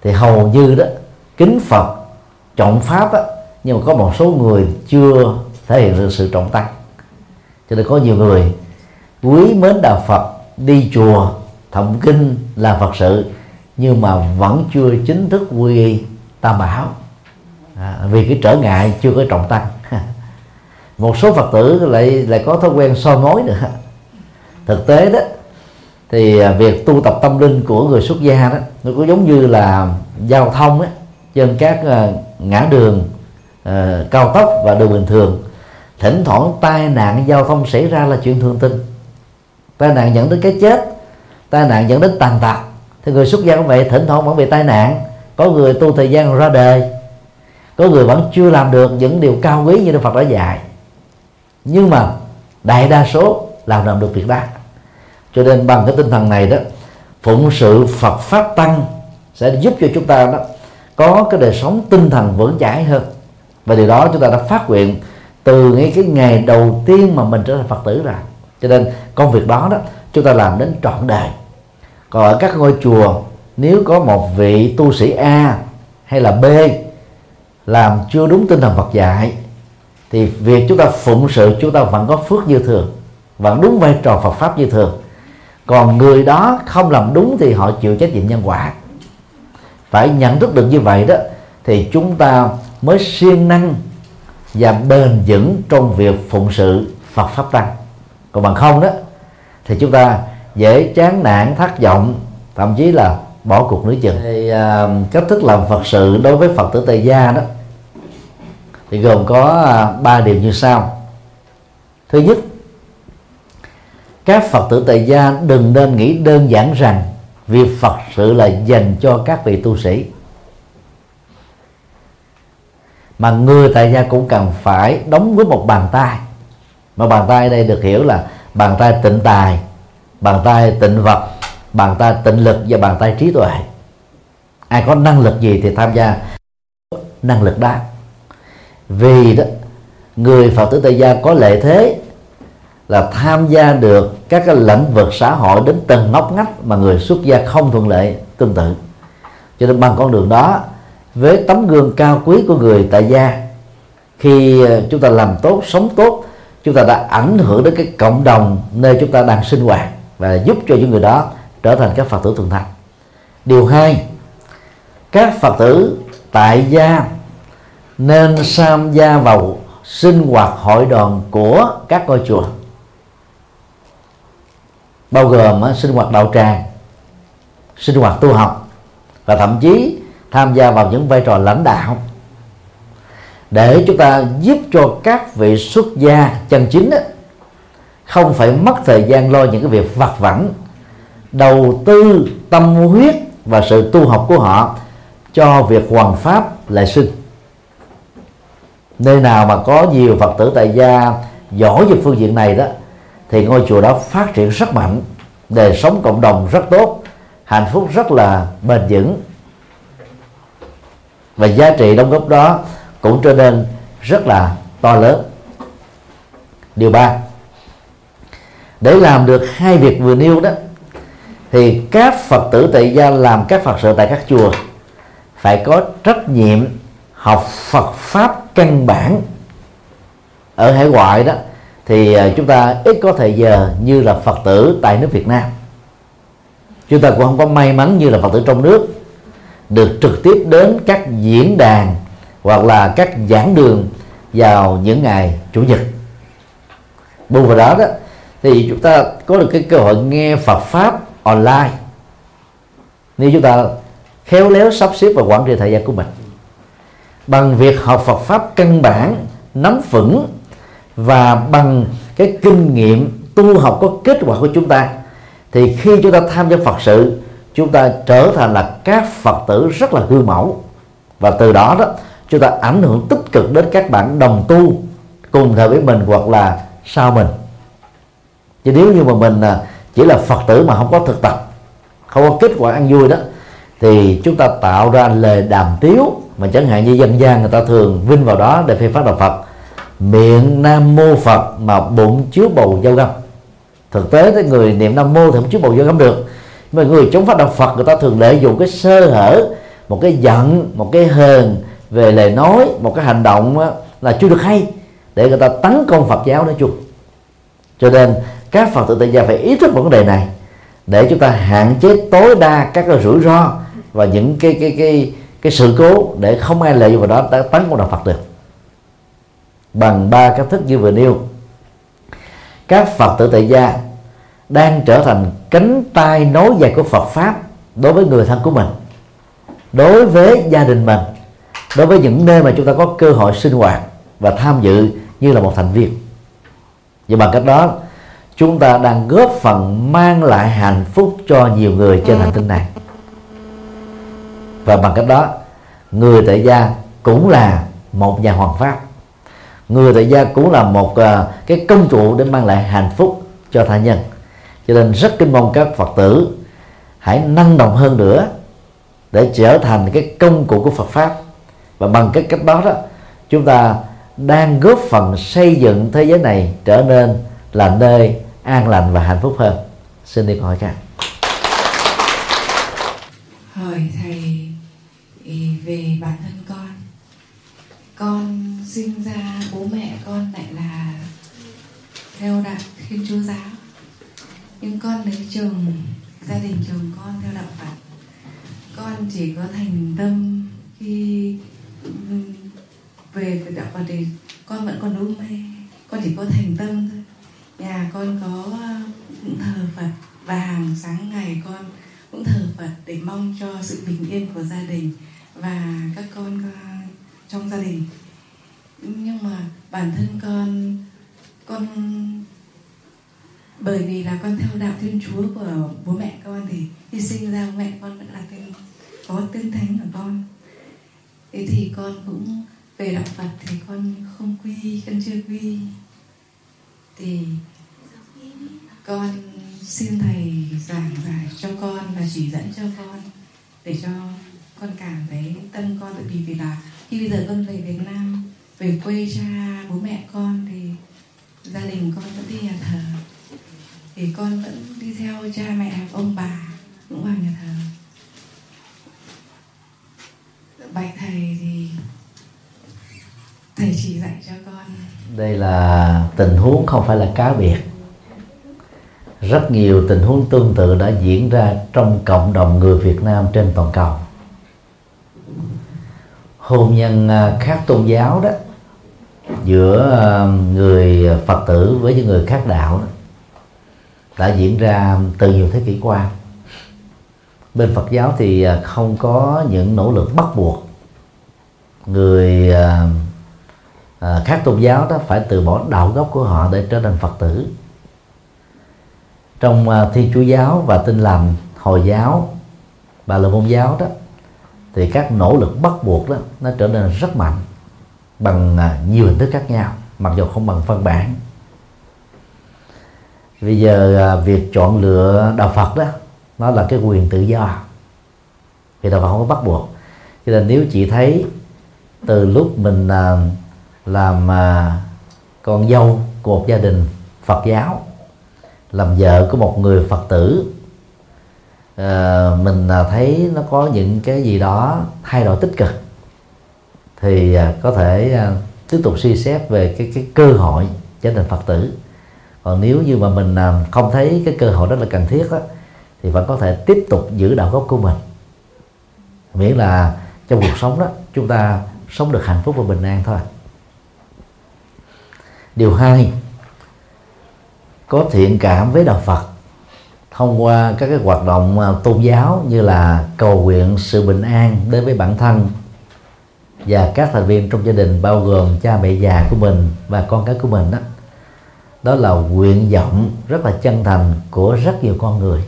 thì hầu như đó, kính phật, trọng pháp á, nhưng mà có một số người chưa thể hiện được sự trọng tăng. Cho nên có nhiều người, quý mến đạo phật, đi chùa thậm kinh là phật sự, nhưng mà vẫn chưa chính thức quy y tam bảo à, vì cái trở ngại chưa có trọng tăng một số phật tử lại lại có thói quen so mối nữa. Thực tế đó thì à, việc tu tập tâm linh của người xuất gia đó nó cũng giống như là giao thông á trên các à, ngã đường uh, cao tốc và đường bình thường. Thỉnh thoảng tai nạn giao thông xảy ra là chuyện thường tình. Tai nạn dẫn đến cái chết tai nạn dẫn đến tàn tật. Thì người xuất gia cũng vậy thỉnh thoảng vẫn bị tai nạn. Có người tu thời gian ra đời có người vẫn chưa làm được những điều cao quý như Đức Phật đã dạy. Nhưng mà đại đa số làm làm được việc đó. Cho nên bằng cái tinh thần này đó, phụng sự Phật pháp tăng sẽ giúp cho chúng ta đó có cái đời sống tinh thần vững chãi hơn. Và điều đó chúng ta đã phát nguyện từ ngay cái ngày đầu tiên mà mình trở thành Phật tử rồi. Cho nên công việc đó đó chúng ta làm đến trọn đời. Còn ở các ngôi chùa, nếu có một vị tu sĩ A hay là B làm chưa đúng tinh thần Phật dạy, thì việc chúng ta phụng sự, chúng ta vẫn có phước như thường, vẫn đúng vai trò Phật pháp như thường. Còn người đó không làm đúng thì họ chịu trách nhiệm nhân quả. Phải nhận thức được như vậy đó, thì chúng ta mới siêng năng và bền vững trong việc phụng sự Phật pháp tăng. Còn bằng không đó, thì chúng ta dễ chán nản, thất vọng, thậm chí là bỏ cuộc nữa chừng. Thì, uh, cách thức làm Phật sự đối với Phật tử tại gia đó thì gồm có à, ba điều như sau. Thứ nhất các phật tử tại gia đừng nên nghĩ đơn giản rằng việc phật sự là dành cho các vị tu sĩ mà người tại gia cũng cần phải đóng với một bàn tay. Mà bàn tay đây được hiểu là bàn tay tịnh tài bàn tay tịnh vật bàn tay tịnh lực và bàn tay trí tuệ. Ai có năng lực gì thì tham gia. Năng lực đó vì đó, người phật tử tại gia có lợi thế là tham gia được các cái lĩnh vực xã hội đến từng ngóc ngách mà người xuất gia không thuận lợi tương tự. Cho nên bằng con đường đó, với tấm gương cao quý của người tại gia, khi ờ, chúng ta làm tốt, sống tốt, chúng ta đã ảnh hưởng đến cái cộng đồng nơi chúng ta đang sinh hoạt và giúp cho những người đó trở thành các phật tử thuần thành. Điều hai các phật tử tại gia nên tham gia vào sinh hoạt hội đoàn của các ngôi chùa bao gồm sinh hoạt đạo tràng sinh hoạt tu học và thậm chí tham gia vào những vai trò lãnh đạo để chúng ta giúp cho các vị xuất gia chân chính đó, không phải mất thời gian lo những cái việc vặt vãnh đầu tư tâm huyết và sự tu học của họ cho việc hoàn pháp lại sinh. Nơi nào mà có nhiều phật tử tại gia giỏi về phương diện này đó, thì ngôi chùa đó phát triển rất mạnh, đời sống cộng đồng rất tốt, hạnh phúc rất là bền vững. Và giá trị đóng góp đó cũng trở nên rất là to lớn. Điều ba, để làm được hai việc vừa nêu đó thì các phật tử tại gia làm các phật sự tại các chùa phải có trách nhiệm học Phật pháp căn bản. Ở hải ngoại đó, thì ờ, chúng ta ít có thời giờ như là Phật tử tại nước Việt Nam. Chúng ta cũng không có may mắn như là Phật tử trong nước được trực tiếp đến các diễn đàn hoặc là các giảng đường vào những ngày chủ nhật. Bù vào đó đó, thì chúng ta có được cái cơ hội nghe Phật pháp online. Nếu chúng ta khéo léo sắp xếp và quản trị thời gian của mình bằng việc học Phật pháp căn bản nắm vững và bằng cái kinh nghiệm tu học có kết quả của chúng ta thì khi chúng ta tham gia Phật sự chúng ta trở thành là các Phật tử rất là gương mẫu. Và từ đó đó chúng ta ảnh hưởng tích cực đến các bạn đồng tu cùng thời với mình hoặc là sau mình. Chứ nếu như mà mình à, chỉ là Phật tử mà không có thực tập. Không có kết quả ăn vui đó. Thì chúng ta tạo ra lời đàm tiếu mà chẳng hạn như dân gian người ta thường vinh vào đó để phê phát đạo Phật. Miệng nam mô Phật mà bụng chứa bầu dâu găm. Thực tế cái người niệm nam mô thì không chứa bầu dâu găm được. Mà người chống phát đạo Phật, người ta thường lợi dụng cái sơ hở, một cái giận, một cái hờn về lời nói, một cái hành động là chưa được hay, để người ta tấn công Phật giáo nói chung. Cho nên các Phật tử tại gia phải ý thức vấn đề này, để chúng ta hạn chế tối đa các cái rủi ro và những cái cái cái cái sự cố để không ai lợi dụng vào đó tấn công đạo Phật được. Bằng ba cách thức như vừa nêu, các Phật tử tại gia đang trở thành cánh tay nối dài của Phật pháp đối với người thân của mình, đối với gia đình mình, đối với những nơi mà chúng ta có cơ hội sinh hoạt và tham dự như là một thành viên. Và bằng cách đó chúng ta đang góp phần mang lại hạnh phúc cho nhiều người trên hành tinh này. Và bằng cách đó người tại gia cũng là một nhà hoàng pháp. Người tại gia cũng là một uh, cái công cụ để mang lại hạnh phúc cho tha nhân. Cho nên rất kính mong các phật tử hãy năng động hơn nữa để trở thành cái công cụ của Phật pháp. Và bằng cái cách đó đó chúng ta đang góp phần xây dựng thế giới này trở nên là nơi an lành và hạnh phúc hơn. Xin đi câu hỏi khác hỏi thầy về bản thân con. Con sinh ra, bố mẹ con lại là theo đạo thiên chúa giáo. Nhưng con lấy chồng, gia đình chồng con theo đạo phật. Con chỉ có thành tâm khi ừ, về đạo phật thì con vẫn còn đúng mê con chỉ có thành tâm thôi nhà con có ờ, cũng thờ phật. Và hàng sáng ngày con cũng thờ phật để mong cho sự bình yên của gia đình và các con ờ, trong gia đình. Nhưng mà bản thân con con, bởi vì là con theo đạo thiên chúa của bố mẹ con thì khi sinh ra mẹ con vẫn là tên, có tên thánh của con. Thế thì con cũng về đạo phật thì con không quy, con chưa quy thì con xin thầy giảng giải cho con và chỉ dẫn cho con để cho con cảm thấy tâm con tự vì vì là khi bây giờ con về Việt Nam, về quê cha, bố mẹ con thì gia đình con vẫn đi nhà thờ. Thì con vẫn đi theo cha mẹ, ông bà cũng vào nhà thờ. Bạch thầy thì thầy chỉ dạy cho con đây là tình huống không phải là cá biệt. Rất nhiều tình huống tương tự đã diễn ra trong cộng đồng người Việt Nam trên toàn cầu. Hôn nhân à, khác tôn giáo đó giữa à, người Phật tử với những người khác đạo đó, đã diễn ra từ nhiều thế kỷ qua. Bên Phật giáo thì à, không có những nỗ lực bắt buộc người À, khác tôn giáo đó phải từ bỏ đạo gốc của họ để trở thành Phật tử. Trong à, Thiên Chúa giáo và Tin lành Hồi giáo và la Môn giáo đó thì các nỗ lực bắt buộc đó nó trở nên rất mạnh bằng à, nhiều hình thức khác nhau mặc dù không bằng văn bản. Bây giờ à, việc chọn lựa đạo Phật đó nó là cái quyền tự do. Thì đạo Phật không có bắt buộc. Cho nên nếu chị thấy từ lúc mình à, làm à, con dâu của một gia đình Phật giáo làm vợ của một người Phật tử. À, mình à, thấy nó có những cái gì đó thay đổi tích cực thì à, có thể à, tiếp tục suy xét về cái cái cơ hội trở thành phật tử. Còn nếu như mà mình à, không thấy cái cơ hội đó là cần thiết đó, thì vẫn có thể tiếp tục giữ đạo gốc của mình. Miễn là trong cuộc sống đó chúng ta sống được hạnh phúc và bình an thôi điều hai có thiện cảm với đạo Phật. Thông qua các cái hoạt động à, tôn giáo như là cầu nguyện sự bình an đến với bản thân và các thành viên trong gia đình bao gồm cha mẹ già của mình và con cái của mình đó đó là nguyện vọng rất là chân thành của rất nhiều con người.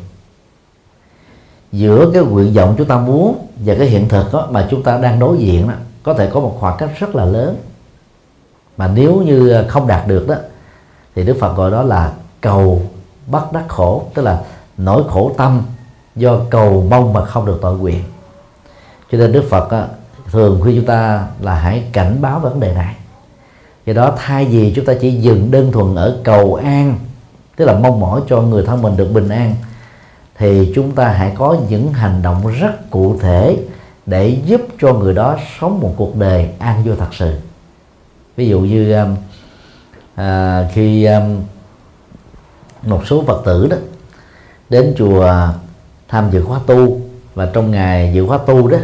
Giữa cái nguyện vọng chúng ta muốn và cái hiện thực đó, mà chúng ta đang đối diện đó, có thể có một khoảng cách rất là lớn mà nếu như không đạt được đó, thì Đức Phật gọi đó là cầu bắt đắc khổ, tức là nỗi khổ tâm do cầu mong mà không được tội nguyện. Cho nên Đức Phật thường khuyên chúng ta là hãy cảnh báo vấn đề này. Do đó thay vì chúng ta chỉ dừng đơn thuần ở cầu an, tức là mong mỏi cho người thân mình được bình an, thì chúng ta hãy có những hành động rất cụ thể để giúp cho người đó sống một cuộc đời an vui thật sự ví dụ như um, à, khi à, một số phật tử đó đến chùa tham dự khóa tu và trong ngày dự khóa tu đó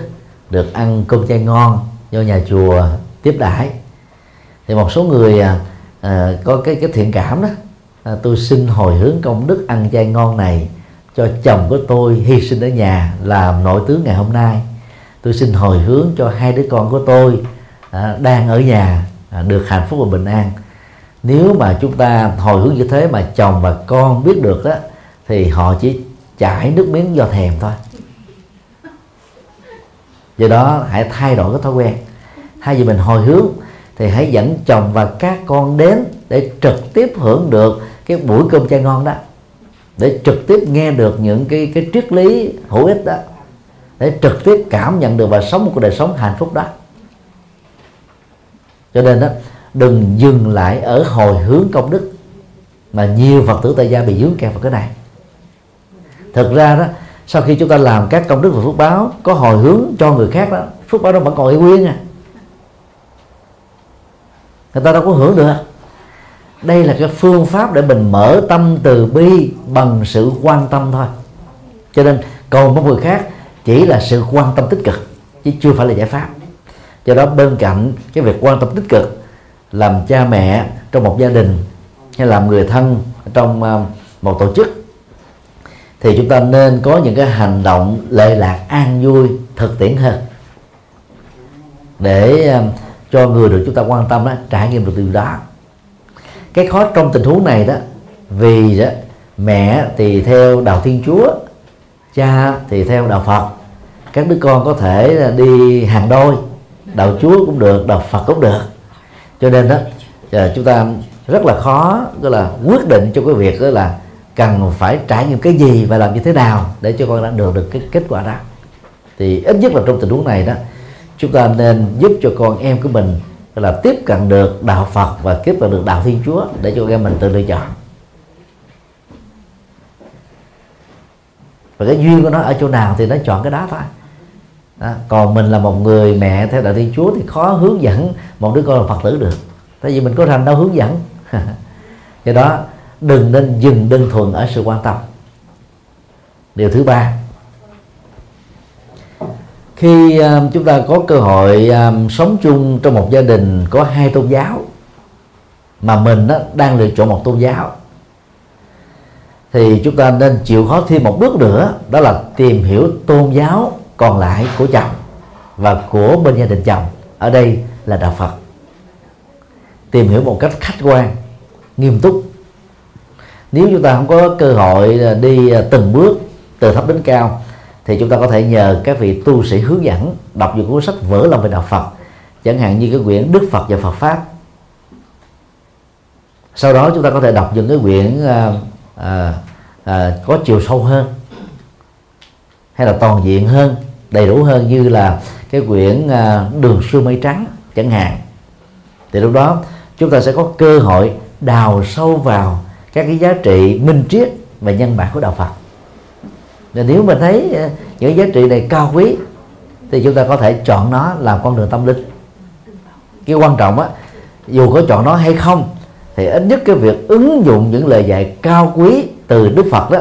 được ăn cơm chay ngon do nhà chùa tiếp đãi thì một số người à, à, có cái cái thiện cảm đó à, tôi xin hồi hướng công đức ăn chay ngon này cho chồng của tôi hy sinh ở nhà làm nội tướng ngày hôm nay. Tôi xin hồi hướng cho hai đứa con của tôi à, đang ở nhà À, được hạnh phúc và bình an. Nếu mà chúng ta hồi hướng như thế mà chồng và con biết được đó thì họ chỉ chảy nước miếng do thèm thôi. Do đó hãy thay đổi cái thói quen. Thay vì mình hồi hướng, thì hãy dẫn chồng và các con đến để trực tiếp hưởng được cái buổi cơm chay ngon đó. Để trực tiếp nghe được những cái cái triết lý hữu ích đó. Để trực tiếp cảm nhận được và sống một cuộc đời sống hạnh phúc đó cho nên đó đừng dừng lại ở hồi hướng công đức, mà nhiều phật tử tại gia bị dướng kẹt vào cái này. Thực ra đó, sau khi chúng ta làm các công đức và phước báo, có hồi hướng cho người khác đó, phước báo đó vẫn còn y nguyên à người ta đâu có hưởng được. Đây là cái phương pháp để mình mở tâm từ bi bằng sự quan tâm thôi. Cho nên cầu mong người khác, chỉ là sự quan tâm tích cực, chứ chưa phải là giải pháp do đó bên cạnh cái việc quan tâm tích cực làm cha mẹ trong một gia đình hay làm người thân trong à, một tổ chức, thì chúng ta nên có những cái hành động lệ lạc, an vui, thực tiễn hơn để à, cho người được chúng ta quan tâm đó, trải nghiệm được điều đó. Cái khó trong tình huống này đó, vì đó, mẹ thì theo đạo thiên chúa, cha thì theo đạo phật. Các đứa con có thể đi hàng đôi đạo chúa cũng được, đạo phật cũng được. Cho nên đó à, chúng ta rất là khó, tức là quyết định cho cái việc đó là cần phải trải nghiệm cái gì và làm như thế nào để cho con đã được được cái kết quả đó. Thì ít nhất là trong tình huống này đó, chúng ta nên giúp cho con em của mình là tiếp cận được đạo Phật và tiếp cận được đạo Thiên Chúa để cho con em mình tự lựa chọn. Và cái duyên của nó ở chỗ nào thì nó chọn cái đó thôi đó. còn mình là một người mẹ theo đạo Thiên Chúa thì khó hướng dẫn một đứa con là Phật tử được. Tại vì mình có thành đâu hướng dẫn. Do đó đừng nên dừng đơn thuần ở sự quan tâm. Điều thứ ba. Khi uh, chúng ta có cơ hội um, sống chung trong một gia đình có hai tôn giáo mà mình đó, đang lựa chọn một tôn giáo thì chúng ta nên chịu khó thêm một bước nữa đó là tìm hiểu tôn giáo còn lại của chồng và của bên gia đình chồng. Ở đây là đạo Phật. Tìm hiểu một cách khách quan nghiêm túc. Nếu chúng ta không có cơ hội đi à, từng bước từ thấp đến cao thì chúng ta có thể nhờ các vị tu sĩ hướng dẫn đọc những cuốn sách vỡ lòng về đạo Phật chẳng hạn như cái quyển Đức Phật và Phật pháp. Sau đó chúng ta có thể đọc những cái quyển à, à, à, có chiều sâu hơn hay là toàn diện hơn, đầy đủ hơn như là cái quyển à, đường xưa mây trắng chẳng hạn. Thì lúc đó chúng ta sẽ có cơ hội đào sâu vào các cái giá trị minh triết và nhân bản của đạo Phật. Nên nếu mình thấy à, những giá trị này cao quý, thì chúng ta có thể chọn nó làm con đường tâm linh. Cái quan trọng á, dù có chọn nó hay không, thì ít nhất cái việc ứng dụng những lời dạy cao quý từ Đức Phật đó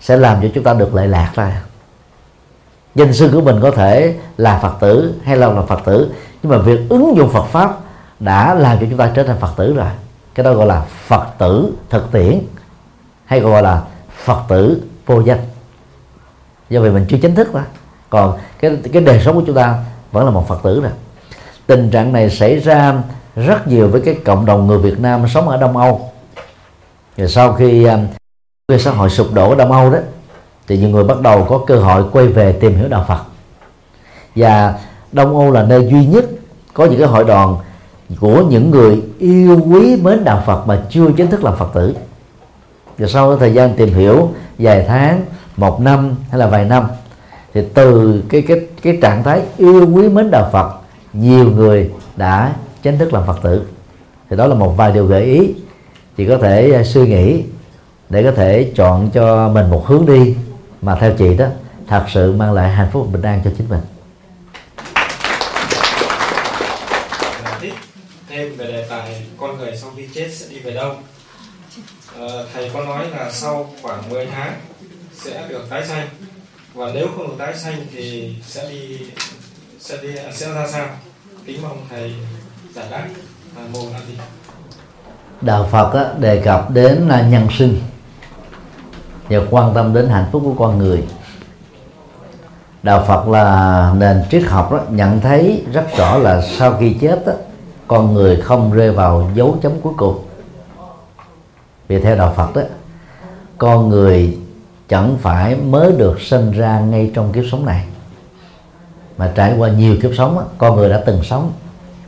sẽ làm cho chúng ta được lệ lạc ra danh sư của mình có thể là Phật tử hay là là Phật tử. Nhưng mà việc ứng dụng Phật pháp đã làm cho chúng ta trở thành Phật tử rồi. Cái đó gọi là Phật tử thực tiễn, hay gọi là Phật tử vô danh. Do vì mình chưa chính thức đó còn cái cái đời sống của chúng ta vẫn là một Phật tử rồi. Tình trạng này xảy ra rất nhiều với cái cộng đồng người Việt Nam sống ở Đông Âu. Rồi sau khi à, cái xã hội sụp đổ ở Đông Âu đó thì nhiều người bắt đầu có cơ hội quay về tìm hiểu đạo Phật. Và Đông Âu là nơi duy nhất có những cái hội đoàn của những người yêu quý mến đạo Phật mà chưa chính thức làm Phật tử. Và sau thời gian tìm hiểu vài tháng, một năm hay là vài năm, thì từ cái cái cái trạng thái yêu quý mến đạo Phật, nhiều người đã chính thức làm Phật tử. Thì đó là một vài điều gợi ý. Chị có thể à, suy nghĩ để có thể chọn cho mình một hướng đi mà theo chị đó thật sự mang lại hạnh phúc bình an cho chính mình. Thêm về đề tài con người sau khi chết sẽ đi về đâu? À, thầy có nói là sau khoảng 10 tháng sẽ được tái sanh. Và nếu không được tái sanh thì sẽ đi sẽ đi sẽ ra sao? Kính mong thầy giải đáp. Mô a di đạo Phật đề cập đến là nhân sinh và quan tâm đến hạnh phúc của con người. Đạo Phật là nền triết học đó, nhận thấy rất rõ là sau khi chết đó, con người không rơi vào dấu chấm cuối cùng. Vì theo đạo Phật đó con người chẳng phải mới được sinh ra ngay trong kiếp sống này. Mà trải qua nhiều kiếp sống đó, con người đã từng sống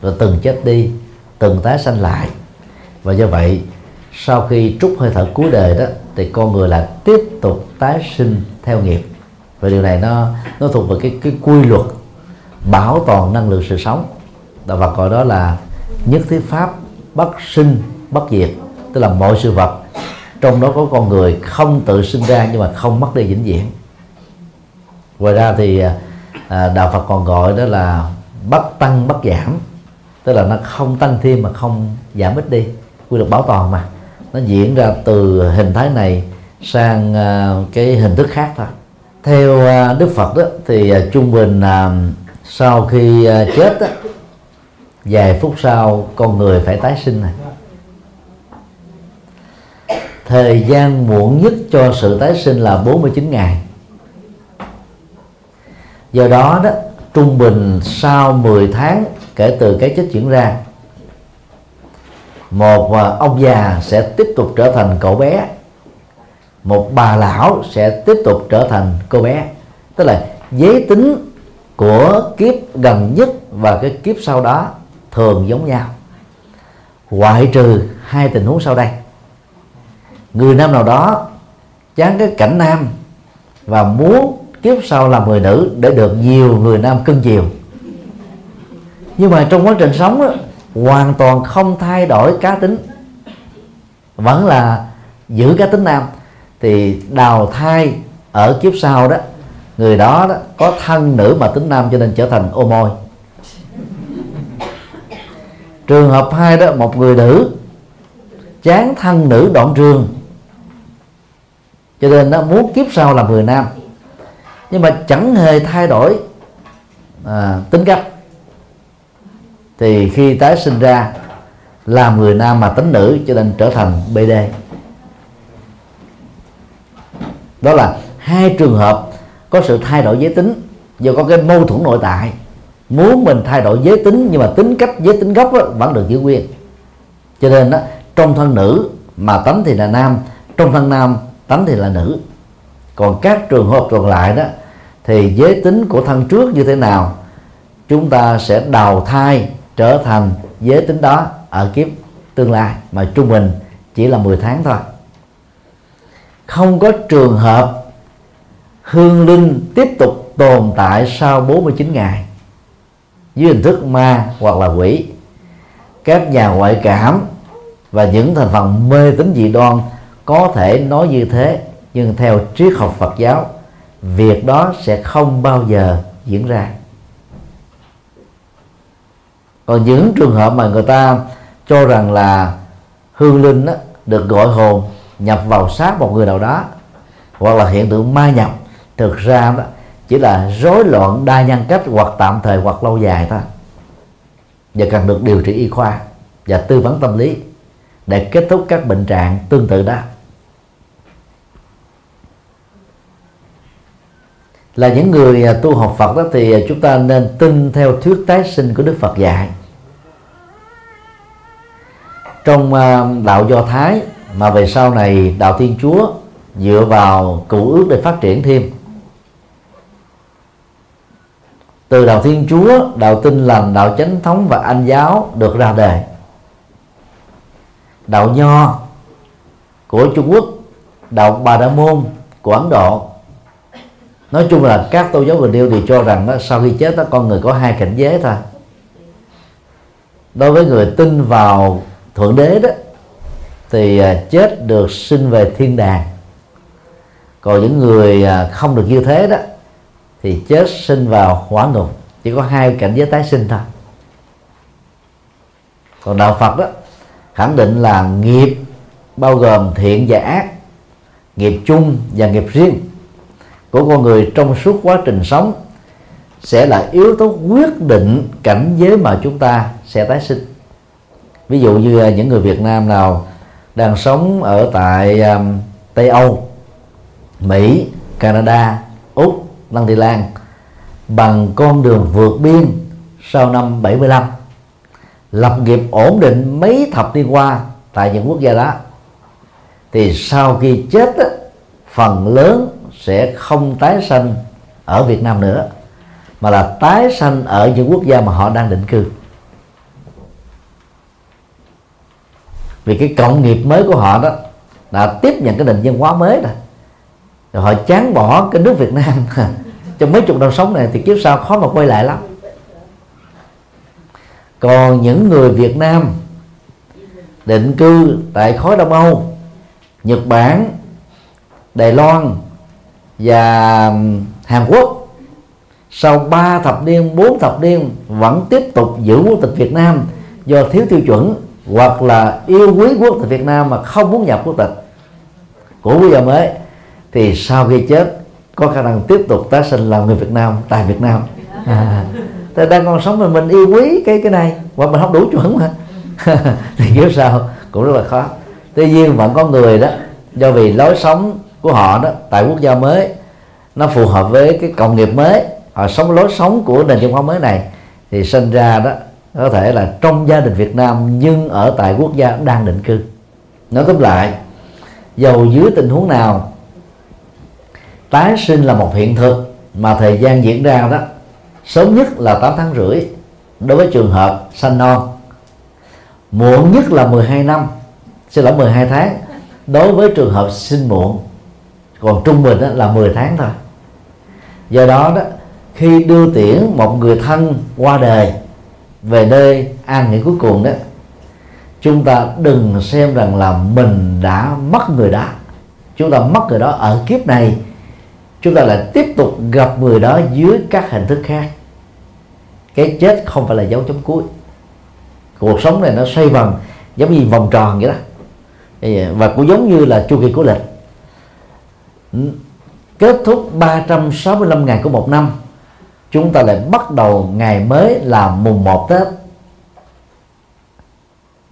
rồi từng chết đi từng tái sanh lại. Và do vậy sau khi trút hơi thở cuối đời đó thì con người là tiếp tục tái sinh theo nghiệp. Và điều này nó nó thuộc về cái cái quy luật bảo toàn năng lượng sự sống. Đạo Phật gọi đó là nhất thiết pháp bất sinh bất diệt tức là mọi sự vật trong đó có con người không tự sinh ra nhưng mà không mất đi vĩnh viễn. Ngoài ra thì à, đạo Phật còn gọi đó là bất tăng bất giảm tức là nó không tăng thêm mà không giảm ít đi. Quy luật bảo toàn mà nó diễn ra từ hình thái này sang à, cái hình thức khác thôi. Theo à, Đức Phật đó thì à, trung bình sau khi chết đó, vài phút sau con người phải tái sinh này. Thời gian muộn nhất cho sự tái sinh là 49 ngày. Do đó đó trung bình sau 10 tháng kể từ cái chết diễn ra một à, ông già sẽ tiếp tục trở thành cậu bé. Một bà lão sẽ tiếp tục trở thành cô bé. Tức là giới tính của kiếp gần nhất và cái kiếp sau đó thường giống nhau. Ngoại trừ hai tình huống sau đây. Người nam nào đó chán cái cảnh nam và muốn kiếp sau làm người nữ để được nhiều người nam cưng chiều. Nhưng mà trong quá trình sống đó, hoàn toàn không thay đổi cá tính. Vẫn là giữ cá tính nam. Thì đào thai ở kiếp sau đó người đó, đó có thân nữ mà tính nam cho nên trở thành ô môi. Trường hợp hai đó một người nữ chán thân nữ đoạn trường cho nên nó muốn kiếp sau làm người nam. Nhưng mà chẳng hề thay đổi à, tính cách thì khi tái sinh ra làm người nam mà tính nữ cho nên trở thành BD đó là hai trường hợp có sự thay đổi giới tính do có cái mâu thuẫn nội tại. Muốn mình thay đổi giới tính nhưng mà tính cách giới tính gốc đó, vẫn được giữ nguyên. Cho nên đó trong thân nữ mà tánh thì là nam trong thân nam tánh thì là nữ. Còn các trường hợp còn lại đó thì giới tính của thân trước như thế nào chúng ta sẽ đào thai trở thành giới tính đó ở kiếp tương lai, mà trung bình chỉ là 10 tháng thôi. Không có trường hợp hương linh tiếp tục tồn tại sau 49 ngày dưới hình thức ma hoặc là quỷ, các nhà ngoại cảm và những thành phần mê tín dị đoan có thể nói như thế, nhưng theo triết học Phật giáo, việc đó sẽ không bao giờ diễn ra còn những trường hợp mà người ta cho rằng là hương linh đó, được gọi hồn nhập vào xác một người nào đó hoặc là hiện tượng ma nhập thực ra đó chỉ là rối loạn đa nhân cách hoặc tạm thời hoặc lâu dài thôi. Và cần được điều trị y khoa và tư vấn tâm lý để kết thúc các bệnh trạng tương tự đó. Là những người à, tu học Phật đó thì à, chúng ta nên tin theo thuyết tái sinh của Đức Phật dạy. Trong à, đạo Do Thái mà về sau này đạo Thiên Chúa dựa vào cựu ước để phát triển thêm. Từ đạo Thiên Chúa, đạo Tin lành, đạo Chánh thống và Anh giáo được ra đời. Đạo Nho của Trung Quốc, đạo Bà Đa Môn của Ấn Độ nói chung là các tôn giáo người điêu thì cho rằng đó, sau khi chết đó con người có hai cảnh giới thôi. Đối với người tin vào thượng đế đó thì à, chết được sinh về thiên đàng. Còn những người à, không được như thế đó thì chết sinh vào hỏa ngục chỉ có hai cảnh giới tái sinh thôi. Còn đạo phật đó khẳng định là nghiệp bao gồm thiện và ác nghiệp chung và nghiệp riêng của con người trong suốt quá trình sống sẽ là yếu tố quyết định cảnh giới mà chúng ta sẽ tái sinh. Ví dụ như à, những người Việt Nam nào đang sống ở tại um, Tây Âu Mỹ Canada Úc Lăng Thị Lan bằng con đường vượt biên sau năm 75 lập nghiệp ổn định mấy thập niên qua tại những quốc gia đó thì sau khi chết phần lớn sẽ không tái sanh ở Việt Nam nữa, mà là tái sanh ở những quốc gia mà họ đang định cư. Vì cái cộng nghiệp mới của họ đó đã tiếp nhận cái nền văn hóa mới rồi. Rồi họ chán bỏ cái nước Việt Nam. Trong mấy chục năm sống này thì kiếp sau khó mà quay lại lắm. Còn những người Việt Nam định cư tại khối Đông Âu, Nhật Bản, Đài Loan và Hàn Quốc. Sau 3 thập niên 4 thập niên vẫn tiếp tục giữ quốc tịch Việt Nam do thiếu tiêu chuẩn hoặc là yêu quý quốc tịch Việt Nam mà không muốn nhập quốc tịch. Của bây giờ mới thì sau khi chết có khả năng tiếp tục tái sinh làm người Việt Nam tại Việt Nam. À, ta đang còn sống mà mình yêu quý cái cái này và mình không đủ chuẩn mà. Thì kiểu sao? Cũng rất là khó. Tuy nhiên vẫn có người đó do vì lối sống của họ đó, tại quốc gia mới, nó phù hợp với cái cộng nghiệp mới, họ sống lối sống của nền văn hóa mới này, thì sinh ra đó, có thể là trong gia đình Việt Nam nhưng ở tại quốc gia đang định cư. Nói tóm lại, dầu dưới tình huống nào, tái sinh là một hiện thực mà thời gian diễn ra đó, sớm nhất là 8 tháng rưỡi đối với trường hợp sanh non. Muộn nhất là 12 năm, xin lỗi 12 tháng, đối với trường hợp sinh muộn còn trung bình đó là 10 tháng thôi. Do đó đó, khi đưa tiễn một người thân qua đời về nơi an nghỉ cuối cùng đó, chúng ta đừng xem rằng là mình đã mất người đó. Chúng ta mất người đó ở kiếp này. Chúng ta lại tiếp tục gặp người đó dưới các hình thức khác. Cái chết không phải là dấu chấm cuối. Cuộc sống này nó xoay vòng giống như vòng tròn vậy đó. Và cũng giống như là chu kỳ của lịch. Ừ. kết thúc 365 ngày của một năm, chúng ta lại bắt đầu ngày mới là mùng 1 Tết.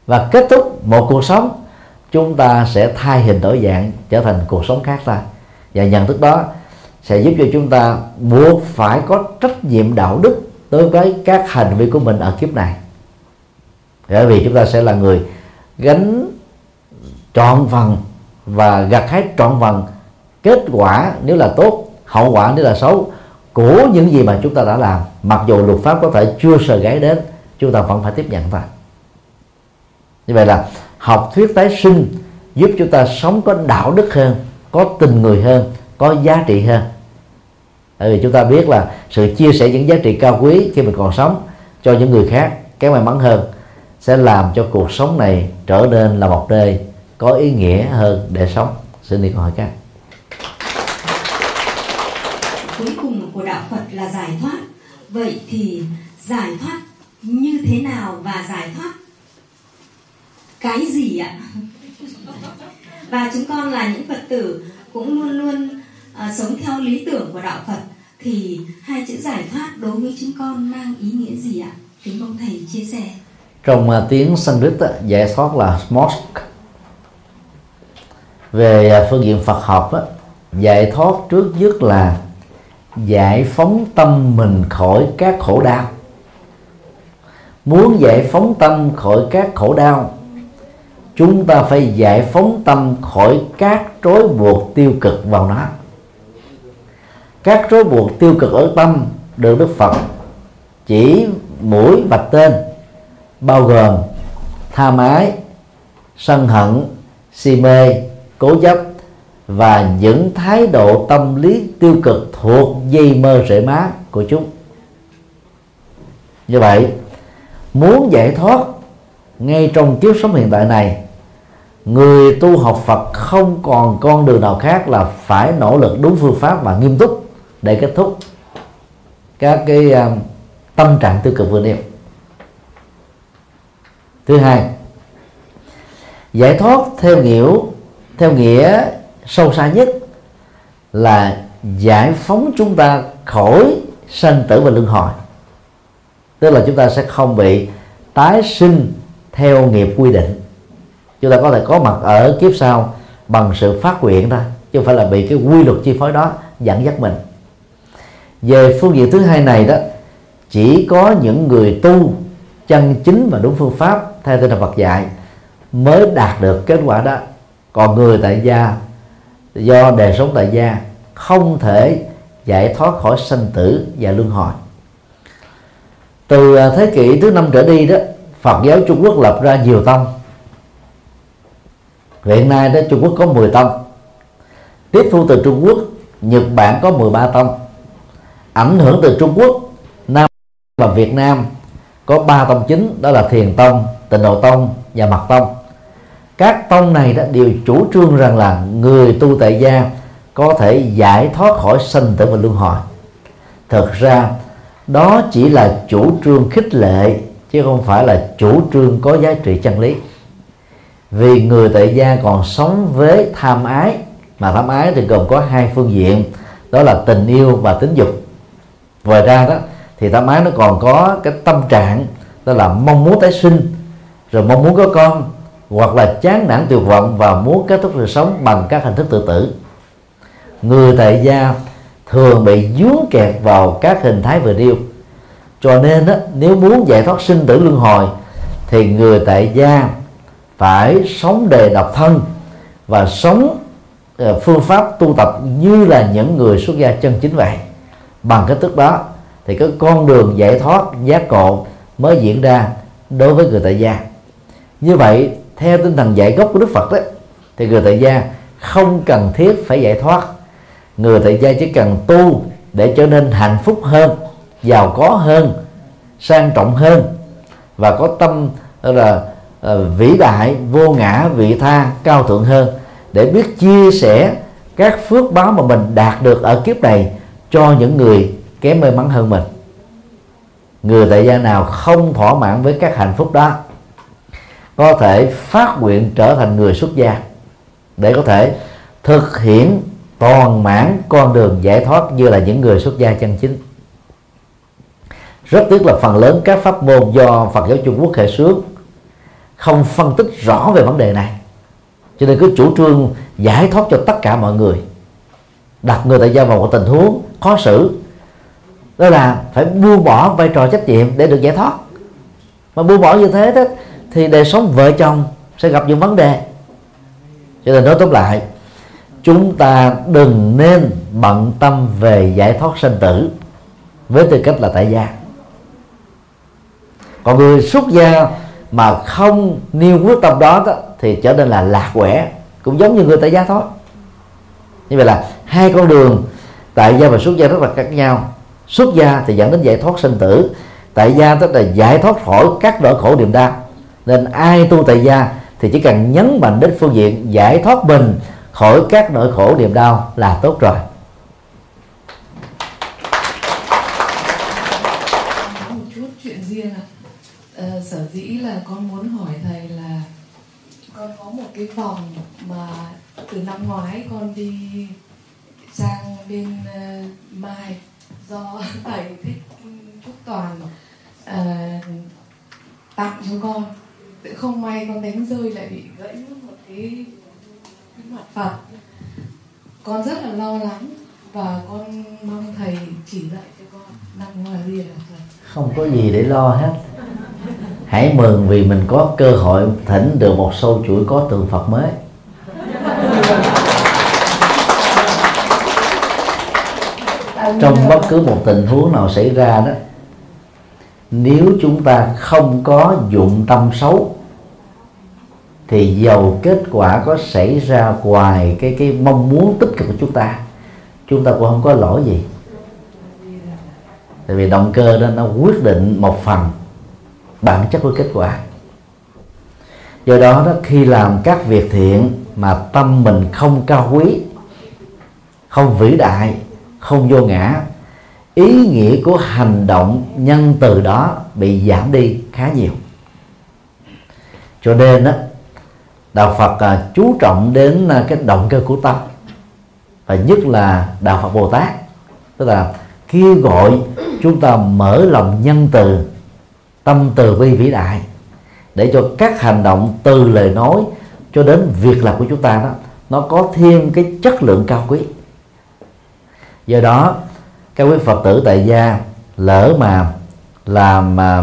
Và kết thúc một cuộc sống, chúng ta sẽ thay hình đổi dạng, trở thành cuộc sống khác ta. Và nhận thức đó sẽ giúp cho chúng ta buộc phải có trách nhiệm đạo đức đối với các hành vi của mình ở kiếp này. Bởi vì chúng ta sẽ là người gánh trọn phần và gặt hái trọn phần kết quả nếu là tốt, hậu quả nếu là xấu, của những gì mà chúng ta đã làm, mặc dù luật pháp có thể chưa sờ gáy đến, chúng ta vẫn phải tiếp nhận thôi như vậy là học thuyết tái sinh giúp chúng ta sống có đạo đức hơn, có tình người hơn, có giá trị hơn. Bởi vì chúng ta biết là sự chia sẻ những giá trị cao quý khi mình còn sống cho những người khác cái may mắn hơn, sẽ làm cho cuộc sống này trở nên là một nơi có ý nghĩa hơn để sống. Xin đi câu hỏi các cuối cùng của đạo Phật là giải thoát. Vậy thì giải thoát như thế nào và giải thoát? Cái gì ạ? Và chúng con là những phật tử cũng luôn luôn uh, sống theo lý tưởng của đạo phật thì hai chữ giải thoát đối với chúng con mang ý nghĩa gì ạ? Kính mong thầy chia sẻ. Trong uh, tiếng Sanskrit uh, giải thoát là moksha về uh, phương diện Phật học uh, giải thoát trước nhất là giải phóng tâm mình khỏi các khổ đau. Muốn giải phóng tâm khỏi các khổ đau, chúng ta phải giải phóng tâm khỏi các trói buộc tiêu cực vào nó. Các trói buộc tiêu cực ở tâm được đức phật chỉ mũi vạch tên, bao gồm tha mái, sân hận, si mê, cố chấp và những thái độ tâm lý tiêu cực thuộc dây mơ rễ má của chúng. Như vậy muốn giải thoát ngay trong kiếp sống hiện tại này người tu học Phật không còn con đường nào khác là phải nỗ lực đúng phương pháp và nghiêm túc để kết thúc các cái uh, tâm trạng tiêu cực vừa nêu. Thứ hai giải thoát theo nghĩa theo nghĩa sâu xa nhất là giải phóng chúng ta khỏi sanh tử và luân hồi. Tức là chúng ta sẽ không bị tái sinh theo nghiệp quy định. Chúng ta có thể có mặt ở kiếp sau bằng sự phát nguyện thôi, chứ không phải là bị cái quy luật chi phối đó dẫn dắt mình. Về phương diện thứ hai này đó, chỉ có những người tu chân chính và đúng phương pháp theo tinh thần Phật dạy mới đạt được kết quả đó. Còn người tại gia do đời sống tại gia không thể giải thoát khỏi sanh tử và luân hồi. Từ à, thế kỷ thứ năm trở đi đó Phật giáo Trung Quốc lập ra nhiều tông. Hiện nay đó Trung Quốc có 10 tông. Tiếp thu từ Trung Quốc Nhật Bản có 13 tông. Ảnh hưởng từ Trung Quốc Nam và Việt Nam có ba tông chính đó là Thiền Tông, Tịnh Độ Tông và Mật Tông các tông này đó đều chủ trương rằng là người tu tại gia có thể giải thoát khỏi sanh tử và luân hồi. Thực ra, đó chỉ là chủ trương khích lệ, chứ không phải là chủ trương có giá trị chân lý. Vì người tại gia còn sống với tham ái, mà tham ái thì gồm có hai phương diện, đó là tình yêu và tính dục. Ngoài ra đó, thì tham ái nó còn có cái tâm trạng, đó là mong muốn tái sinh, rồi mong muốn có con hoặc là chán nản tuyệt vọng và muốn kết thúc sự sống bằng các hình thức tự tử. Người tại gia thường bị dướng kẹt vào các hình thái vừa nêu. Cho nên đó, nếu muốn giải thoát sinh tử luân hồi thì người tại gia phải sống đề độc thân và sống ờ, phương pháp tu tập như là những người xuất gia chân chính vậy. Bằng cái thức đó thì cái con đường giải thoát giác ngộ mới diễn ra đối với người tại gia. Như vậy theo tinh thần dạy gốc của đức phật đấy thì người tại gia không cần thiết phải giải thoát. Người tại gia chỉ cần tu để trở nên hạnh phúc hơn giàu có hơn sang trọng hơn và có tâm là uh, vĩ đại vô ngã vị tha cao thượng hơn để biết chia sẻ các phước báo mà mình đạt được ở kiếp này cho những người kém may mắn hơn mình. Người tại gia nào không thỏa mãn với các hạnh phúc đó có thể phát nguyện trở thành người xuất gia để có thể thực hiện toàn mãn con đường giải thoát như là những người xuất gia chân chính. Rất tiếc là phần lớn các pháp môn do Phật giáo Trung Quốc khởi xướng không phân tích rõ về vấn đề này. Cho nên cứ chủ trương giải thoát cho tất cả mọi người, đặt người tại gia vào một tình huống khó xử, đó là phải buông bỏ vai trò trách nhiệm để được giải thoát. Mà buông bỏ như thế đó thì đời sống vợ chồng sẽ gặp những vấn đề. Cho nên nói tóm lại chúng ta đừng nên bận tâm về giải thoát sinh tử với tư cách là tại gia. Còn người xuất gia mà không nêu quyết tâm đó, đó thì trở nên là lạc quẻ cũng giống như người tại gia thôi. Như vậy là hai con đường tại gia và xuất gia rất là khác nhau. Xuất gia thì dẫn đến giải thoát sinh tử tại gia tức là giải thoát khỏi các nỗi khổ niềm đau nên ai tu tại gia thì chỉ cần nhấn mạnh đến phương diện giải thoát mình khỏi các nỗi khổ niềm đau là tốt rồi một chút chuyện riêng ạ à. à, sở dĩ là con muốn hỏi thầy là con có một cái vòng mà từ năm ngoái con đi sang bên uh, mai do thầy thích Phúc Toàn uh, tặng cho con tự không may con đánh rơi lại bị gãy mất một cái, cái mặt Phật con rất là lo lắng và con mong thầy chỉ dạy cho con. Năm ngoài ria là không có gì để lo hết. Hãy mừng vì mình có cơ hội thỉnh được một sâu chuỗi có tượng Phật mới. Trong bất cứ một tình huống nào xảy ra đó nếu chúng ta không có dụng tâm xấu thì dầu kết quả có xảy ra ngoài cái cái mong muốn tích cực của chúng ta chúng ta cũng không có lỗi gì. Tại vì động cơ đó, nó quyết định một phần bản chất của kết quả. Do đó đó, khi làm các việc thiện mà tâm mình không cao quý, không vĩ đại, không vô ngã, ý nghĩa của hành động nhân từ đó bị giảm đi khá nhiều. Cho nên đó đạo Phật à, chú trọng đến à, cái động cơ của tâm. Và nhất là đạo Phật Bồ Tát. Tức là kêu gọi chúng ta mở lòng nhân từ tâm từ bi vĩ đại để cho các hành động từ lời nói cho đến việc làm của chúng ta đó nó có thêm cái chất lượng cao quý. Do đó các quý phật tử tại gia lỡ mà làm à,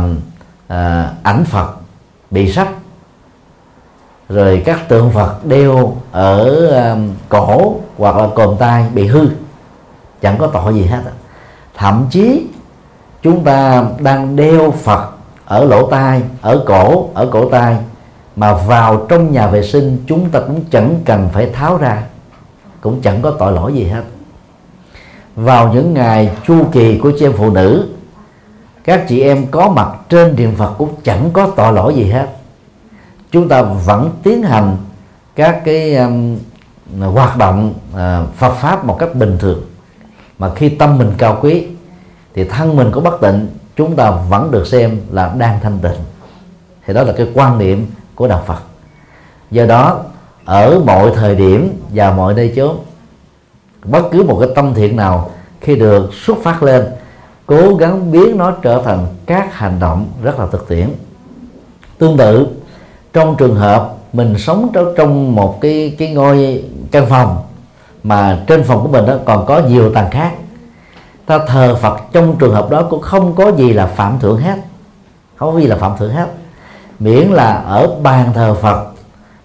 à ảnh phật bị sách rồi các tượng phật đeo ở um, cổ hoặc là cồn tay bị hư. Chẳng có tội gì hết thậm chí chúng ta đang đeo phật ở lỗ tai, ở cổ ở cổ tay mà vào trong nhà vệ sinh chúng ta cũng chẳng cần phải tháo ra, cũng chẳng có tội lỗi gì hết. Vào những ngày chu kỳ của chị em phụ nữ, các chị em có mặt trên điện Phật cũng chẳng có tội lỗi gì hết chúng ta vẫn tiến hành các cái um, hoạt động uh, Phật pháp một cách bình thường. Mà khi tâm mình cao quý thì thân mình có bất tịnh chúng ta vẫn được xem là đang thanh tịnh. Thì đó là cái quan niệm của đạo Phật. Do đó ở mọi thời điểm và mọi nơi chốn bất cứ một cái tâm thiện nào khi được xuất phát lên cố gắng biến nó trở thành các hành động rất là thực tiễn. Tương tự trong trường hợp mình sống trong một cái cái ngôi căn phòng mà trên phòng của mình đó còn có nhiều tầng khác ta thờ Phật trong trường hợp đó cũng không có gì là phạm thượng hết không có gì là phạm thượng hết. Miễn là ở bàn thờ Phật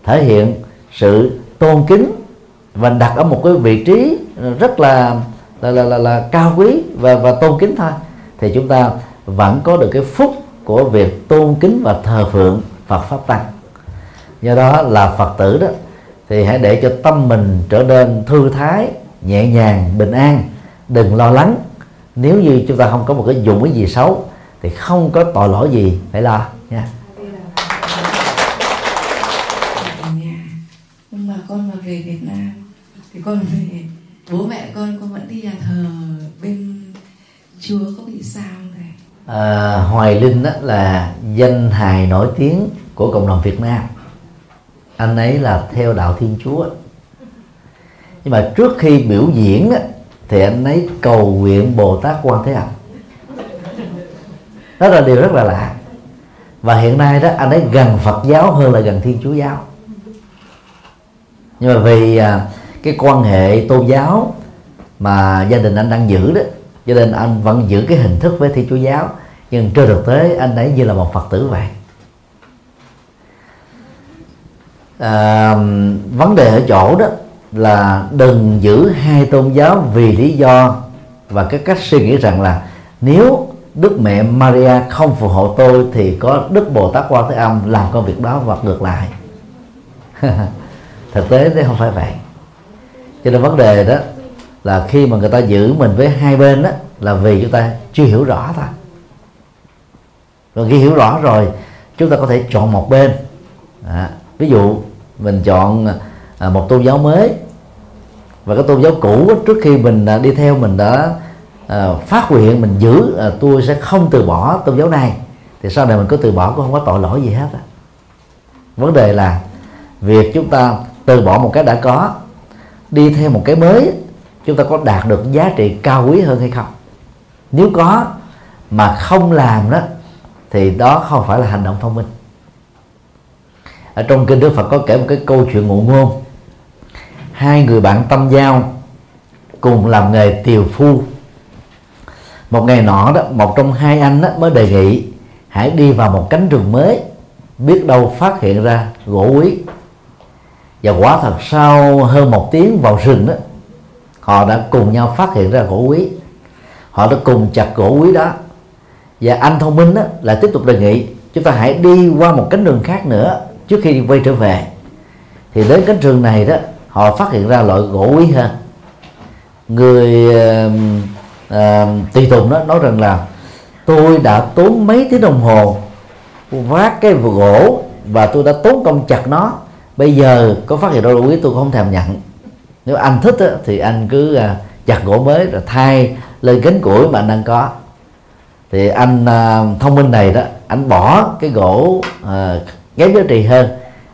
thể hiện sự tôn kính và đặt ở một cái vị trí rất là là là, là, là cao quý và và tôn kính thôi thì chúng ta vẫn có được cái phúc của việc tôn kính và thờ phượng Phật pháp tăng do đó là Phật tử đó thì hãy để cho tâm mình trở nên thư thái nhẹ nhàng bình an. Đừng lo lắng. Nếu như chúng ta không có một cái dụng ý gì xấu thì không có tội lỗi gì. Phải lo. Nha. Nhưng mà con mà về Việt Nam thì con về bố mẹ con con vẫn đi nhà thờ bên chùa có bị sao thầy à, Hoài Linh đó là danh hài nổi tiếng của cộng đồng Việt Nam anh ấy là theo đạo Thiên Chúa. Nhưng mà trước khi biểu diễn thì anh ấy cầu nguyện Bồ Tát Quan Thế Âm đó là điều rất là lạ. Và hiện nay đó anh ấy gần Phật giáo hơn là gần Thiên Chúa giáo. Nhưng mà vì à, cái quan hệ tôn giáo mà gia đình anh đang giữ đó cho nên anh vẫn giữ cái hình thức với Thiên Chúa giáo. Nhưng trên thực tế anh ấy như là một Phật tử vậy. À, vấn đề ở chỗ đó là đừng giữ hai tôn giáo vì lý do và cái cách suy nghĩ rằng là nếu Đức Mẹ Maria không phù hộ tôi thì có Đức Bồ Tát Quan Thế Âm làm công việc đó và ngược lại. Thực tế thế không phải vậy. Cho nên vấn đề đó là khi mà người ta giữ mình với hai bên đó là vì chúng ta chưa hiểu rõ thôi. Rồi khi hiểu rõ rồi chúng ta có thể chọn một bên. À, ví dụ mình chọn à, một tôn giáo mới. Và cái tôn giáo cũ trước khi mình à, đi theo mình đã à, phát nguyện mình giữ tôi sẽ không từ bỏ tôn giáo này. Thì sau này mình có từ bỏ, cũng không có tội lỗi gì hết á. Vấn đề là việc chúng ta từ bỏ một cái đã có, đi theo một cái mới, chúng ta có đạt được giá trị cao quý hơn hay không? Nếu có mà không làm đó, thì đó không phải là hành động thông minh ở trong kinh Đức Phật có kể một cái câu chuyện ngụ ngôn. Hai người bạn tâm giao cùng làm nghề tiều phu. Một ngày nọ đó, một trong hai anh đó mới đề nghị, hãy đi vào một cánh rừng mới, biết đâu phát hiện ra gỗ quý. Và quả thật sau hơn một tiếng vào rừng đó, họ đã cùng nhau phát hiện ra gỗ quý. Họ đã cùng chặt gỗ quý đó. Và anh thông minh đó là tiếp tục đề nghị, chúng ta hãy đi qua một cánh rừng khác nữa trước khi quay trở về thì đến cánh rừng này đó họ phát hiện ra loại gỗ quý hơn người uh, uh, tùy tùng đó nói rằng là tôi đã tốn mấy tiếng đồng hồ vác cái gỗ và tôi đã tốn công chặt nó. Bây giờ có phát hiện ra quý tôi không thèm nhận. Nếu anh thích đó, thì anh cứ uh, chặt gỗ mới rồi thay lên cánh củi mà anh đang có. Thì anh uh, thông minh này đó anh bỏ cái gỗ uh, kém giá trị hơn.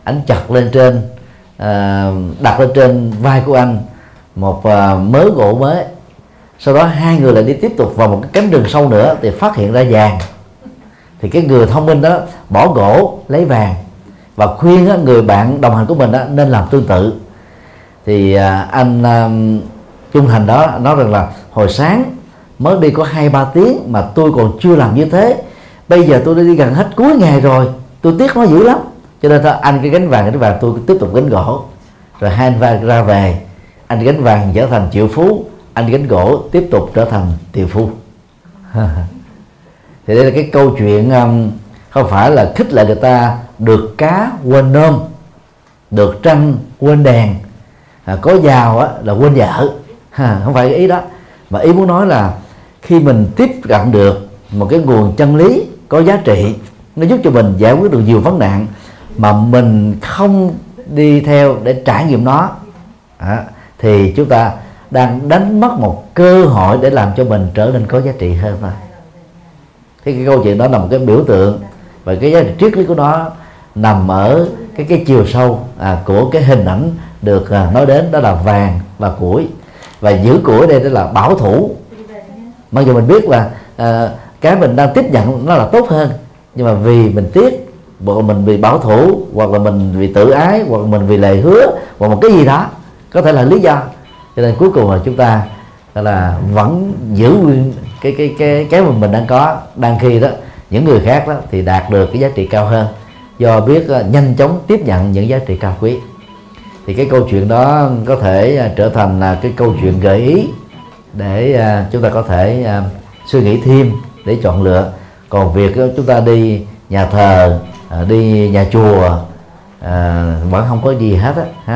Anh chặt lên trên uh, đặt lên trên vai của anh một uh, mớ gỗ mới. Sau đó hai người lại đi tiếp tục vào một cái cánh rừng sâu nữa thì phát hiện ra vàng. Thì cái người thông minh đó bỏ gỗ lấy vàng. Và khuyên á, người bạn đồng hành của mình đó, nên làm tương tự. Thì à, anh à, trung thành đó nói rằng là hồi sáng mới đi có hai ba tiếng mà tôi còn chưa làm như thế. Bây giờ tôi đã đi gần hết cuối ngày rồi tôi tiếc nó dữ lắm. Cho nên thôi anh cái gánh vàng gánh vàng tôi tiếp tục gánh gỗ. Rồi hai anh vàng ra về anh gánh vàng trở thành triệu phú anh gánh gỗ tiếp tục trở thành tiều phu. Thì đây là cái câu chuyện um, không phải là khích lệ người ta được cá quên nôm được trăng quên đèn. À, có giàu á, là quên vợ. Ha, không phải cái ý đó. Mà ý muốn nói là khi mình tiếp cận được một cái nguồn chân lý có giá trị nó giúp cho mình giải quyết được nhiều vấn nạn mà mình không đi theo để trải nghiệm nó. À, thì chúng ta đang đánh mất một cơ hội để làm cho mình trở nên có giá trị hơn thôi. Thì cái câu chuyện đó là một cái biểu tượng và cái giá trị triết lý của nó nằm ở cái cái chiều sâu à, của cái hình ảnh được à, nói đến đó là vàng và củi. Và giữ củi đây đó là bảo thủ. Mặc dù mình biết là à, cái mình đang tiếp nhận nó là tốt hơn nhưng mà vì mình tiếc hoặc là mình vì bảo thủ, hoặc là mình vì tự ái, hoặc là mình vì lời hứa, hoặc một cái gì đó, có thể là lý do. Cho nên cuối cùng là chúng ta là, vẫn giữ nguyên cái cái cái cái mà mình đang có. Đang khi đó, những người khác đó thì đạt được cái giá trị cao hơn. Do biết ờ, nhanh chóng tiếp nhận những giá trị cao quý. Thì cái câu chuyện đó có thể ờ, trở thành là cái câu chuyện gợi ý để ờ, chúng ta có thể suy nghĩ thêm, để chọn lựa còn việc chúng ta đi nhà thờ à, đi nhà chùa à, vẫn không có gì hết á, ha.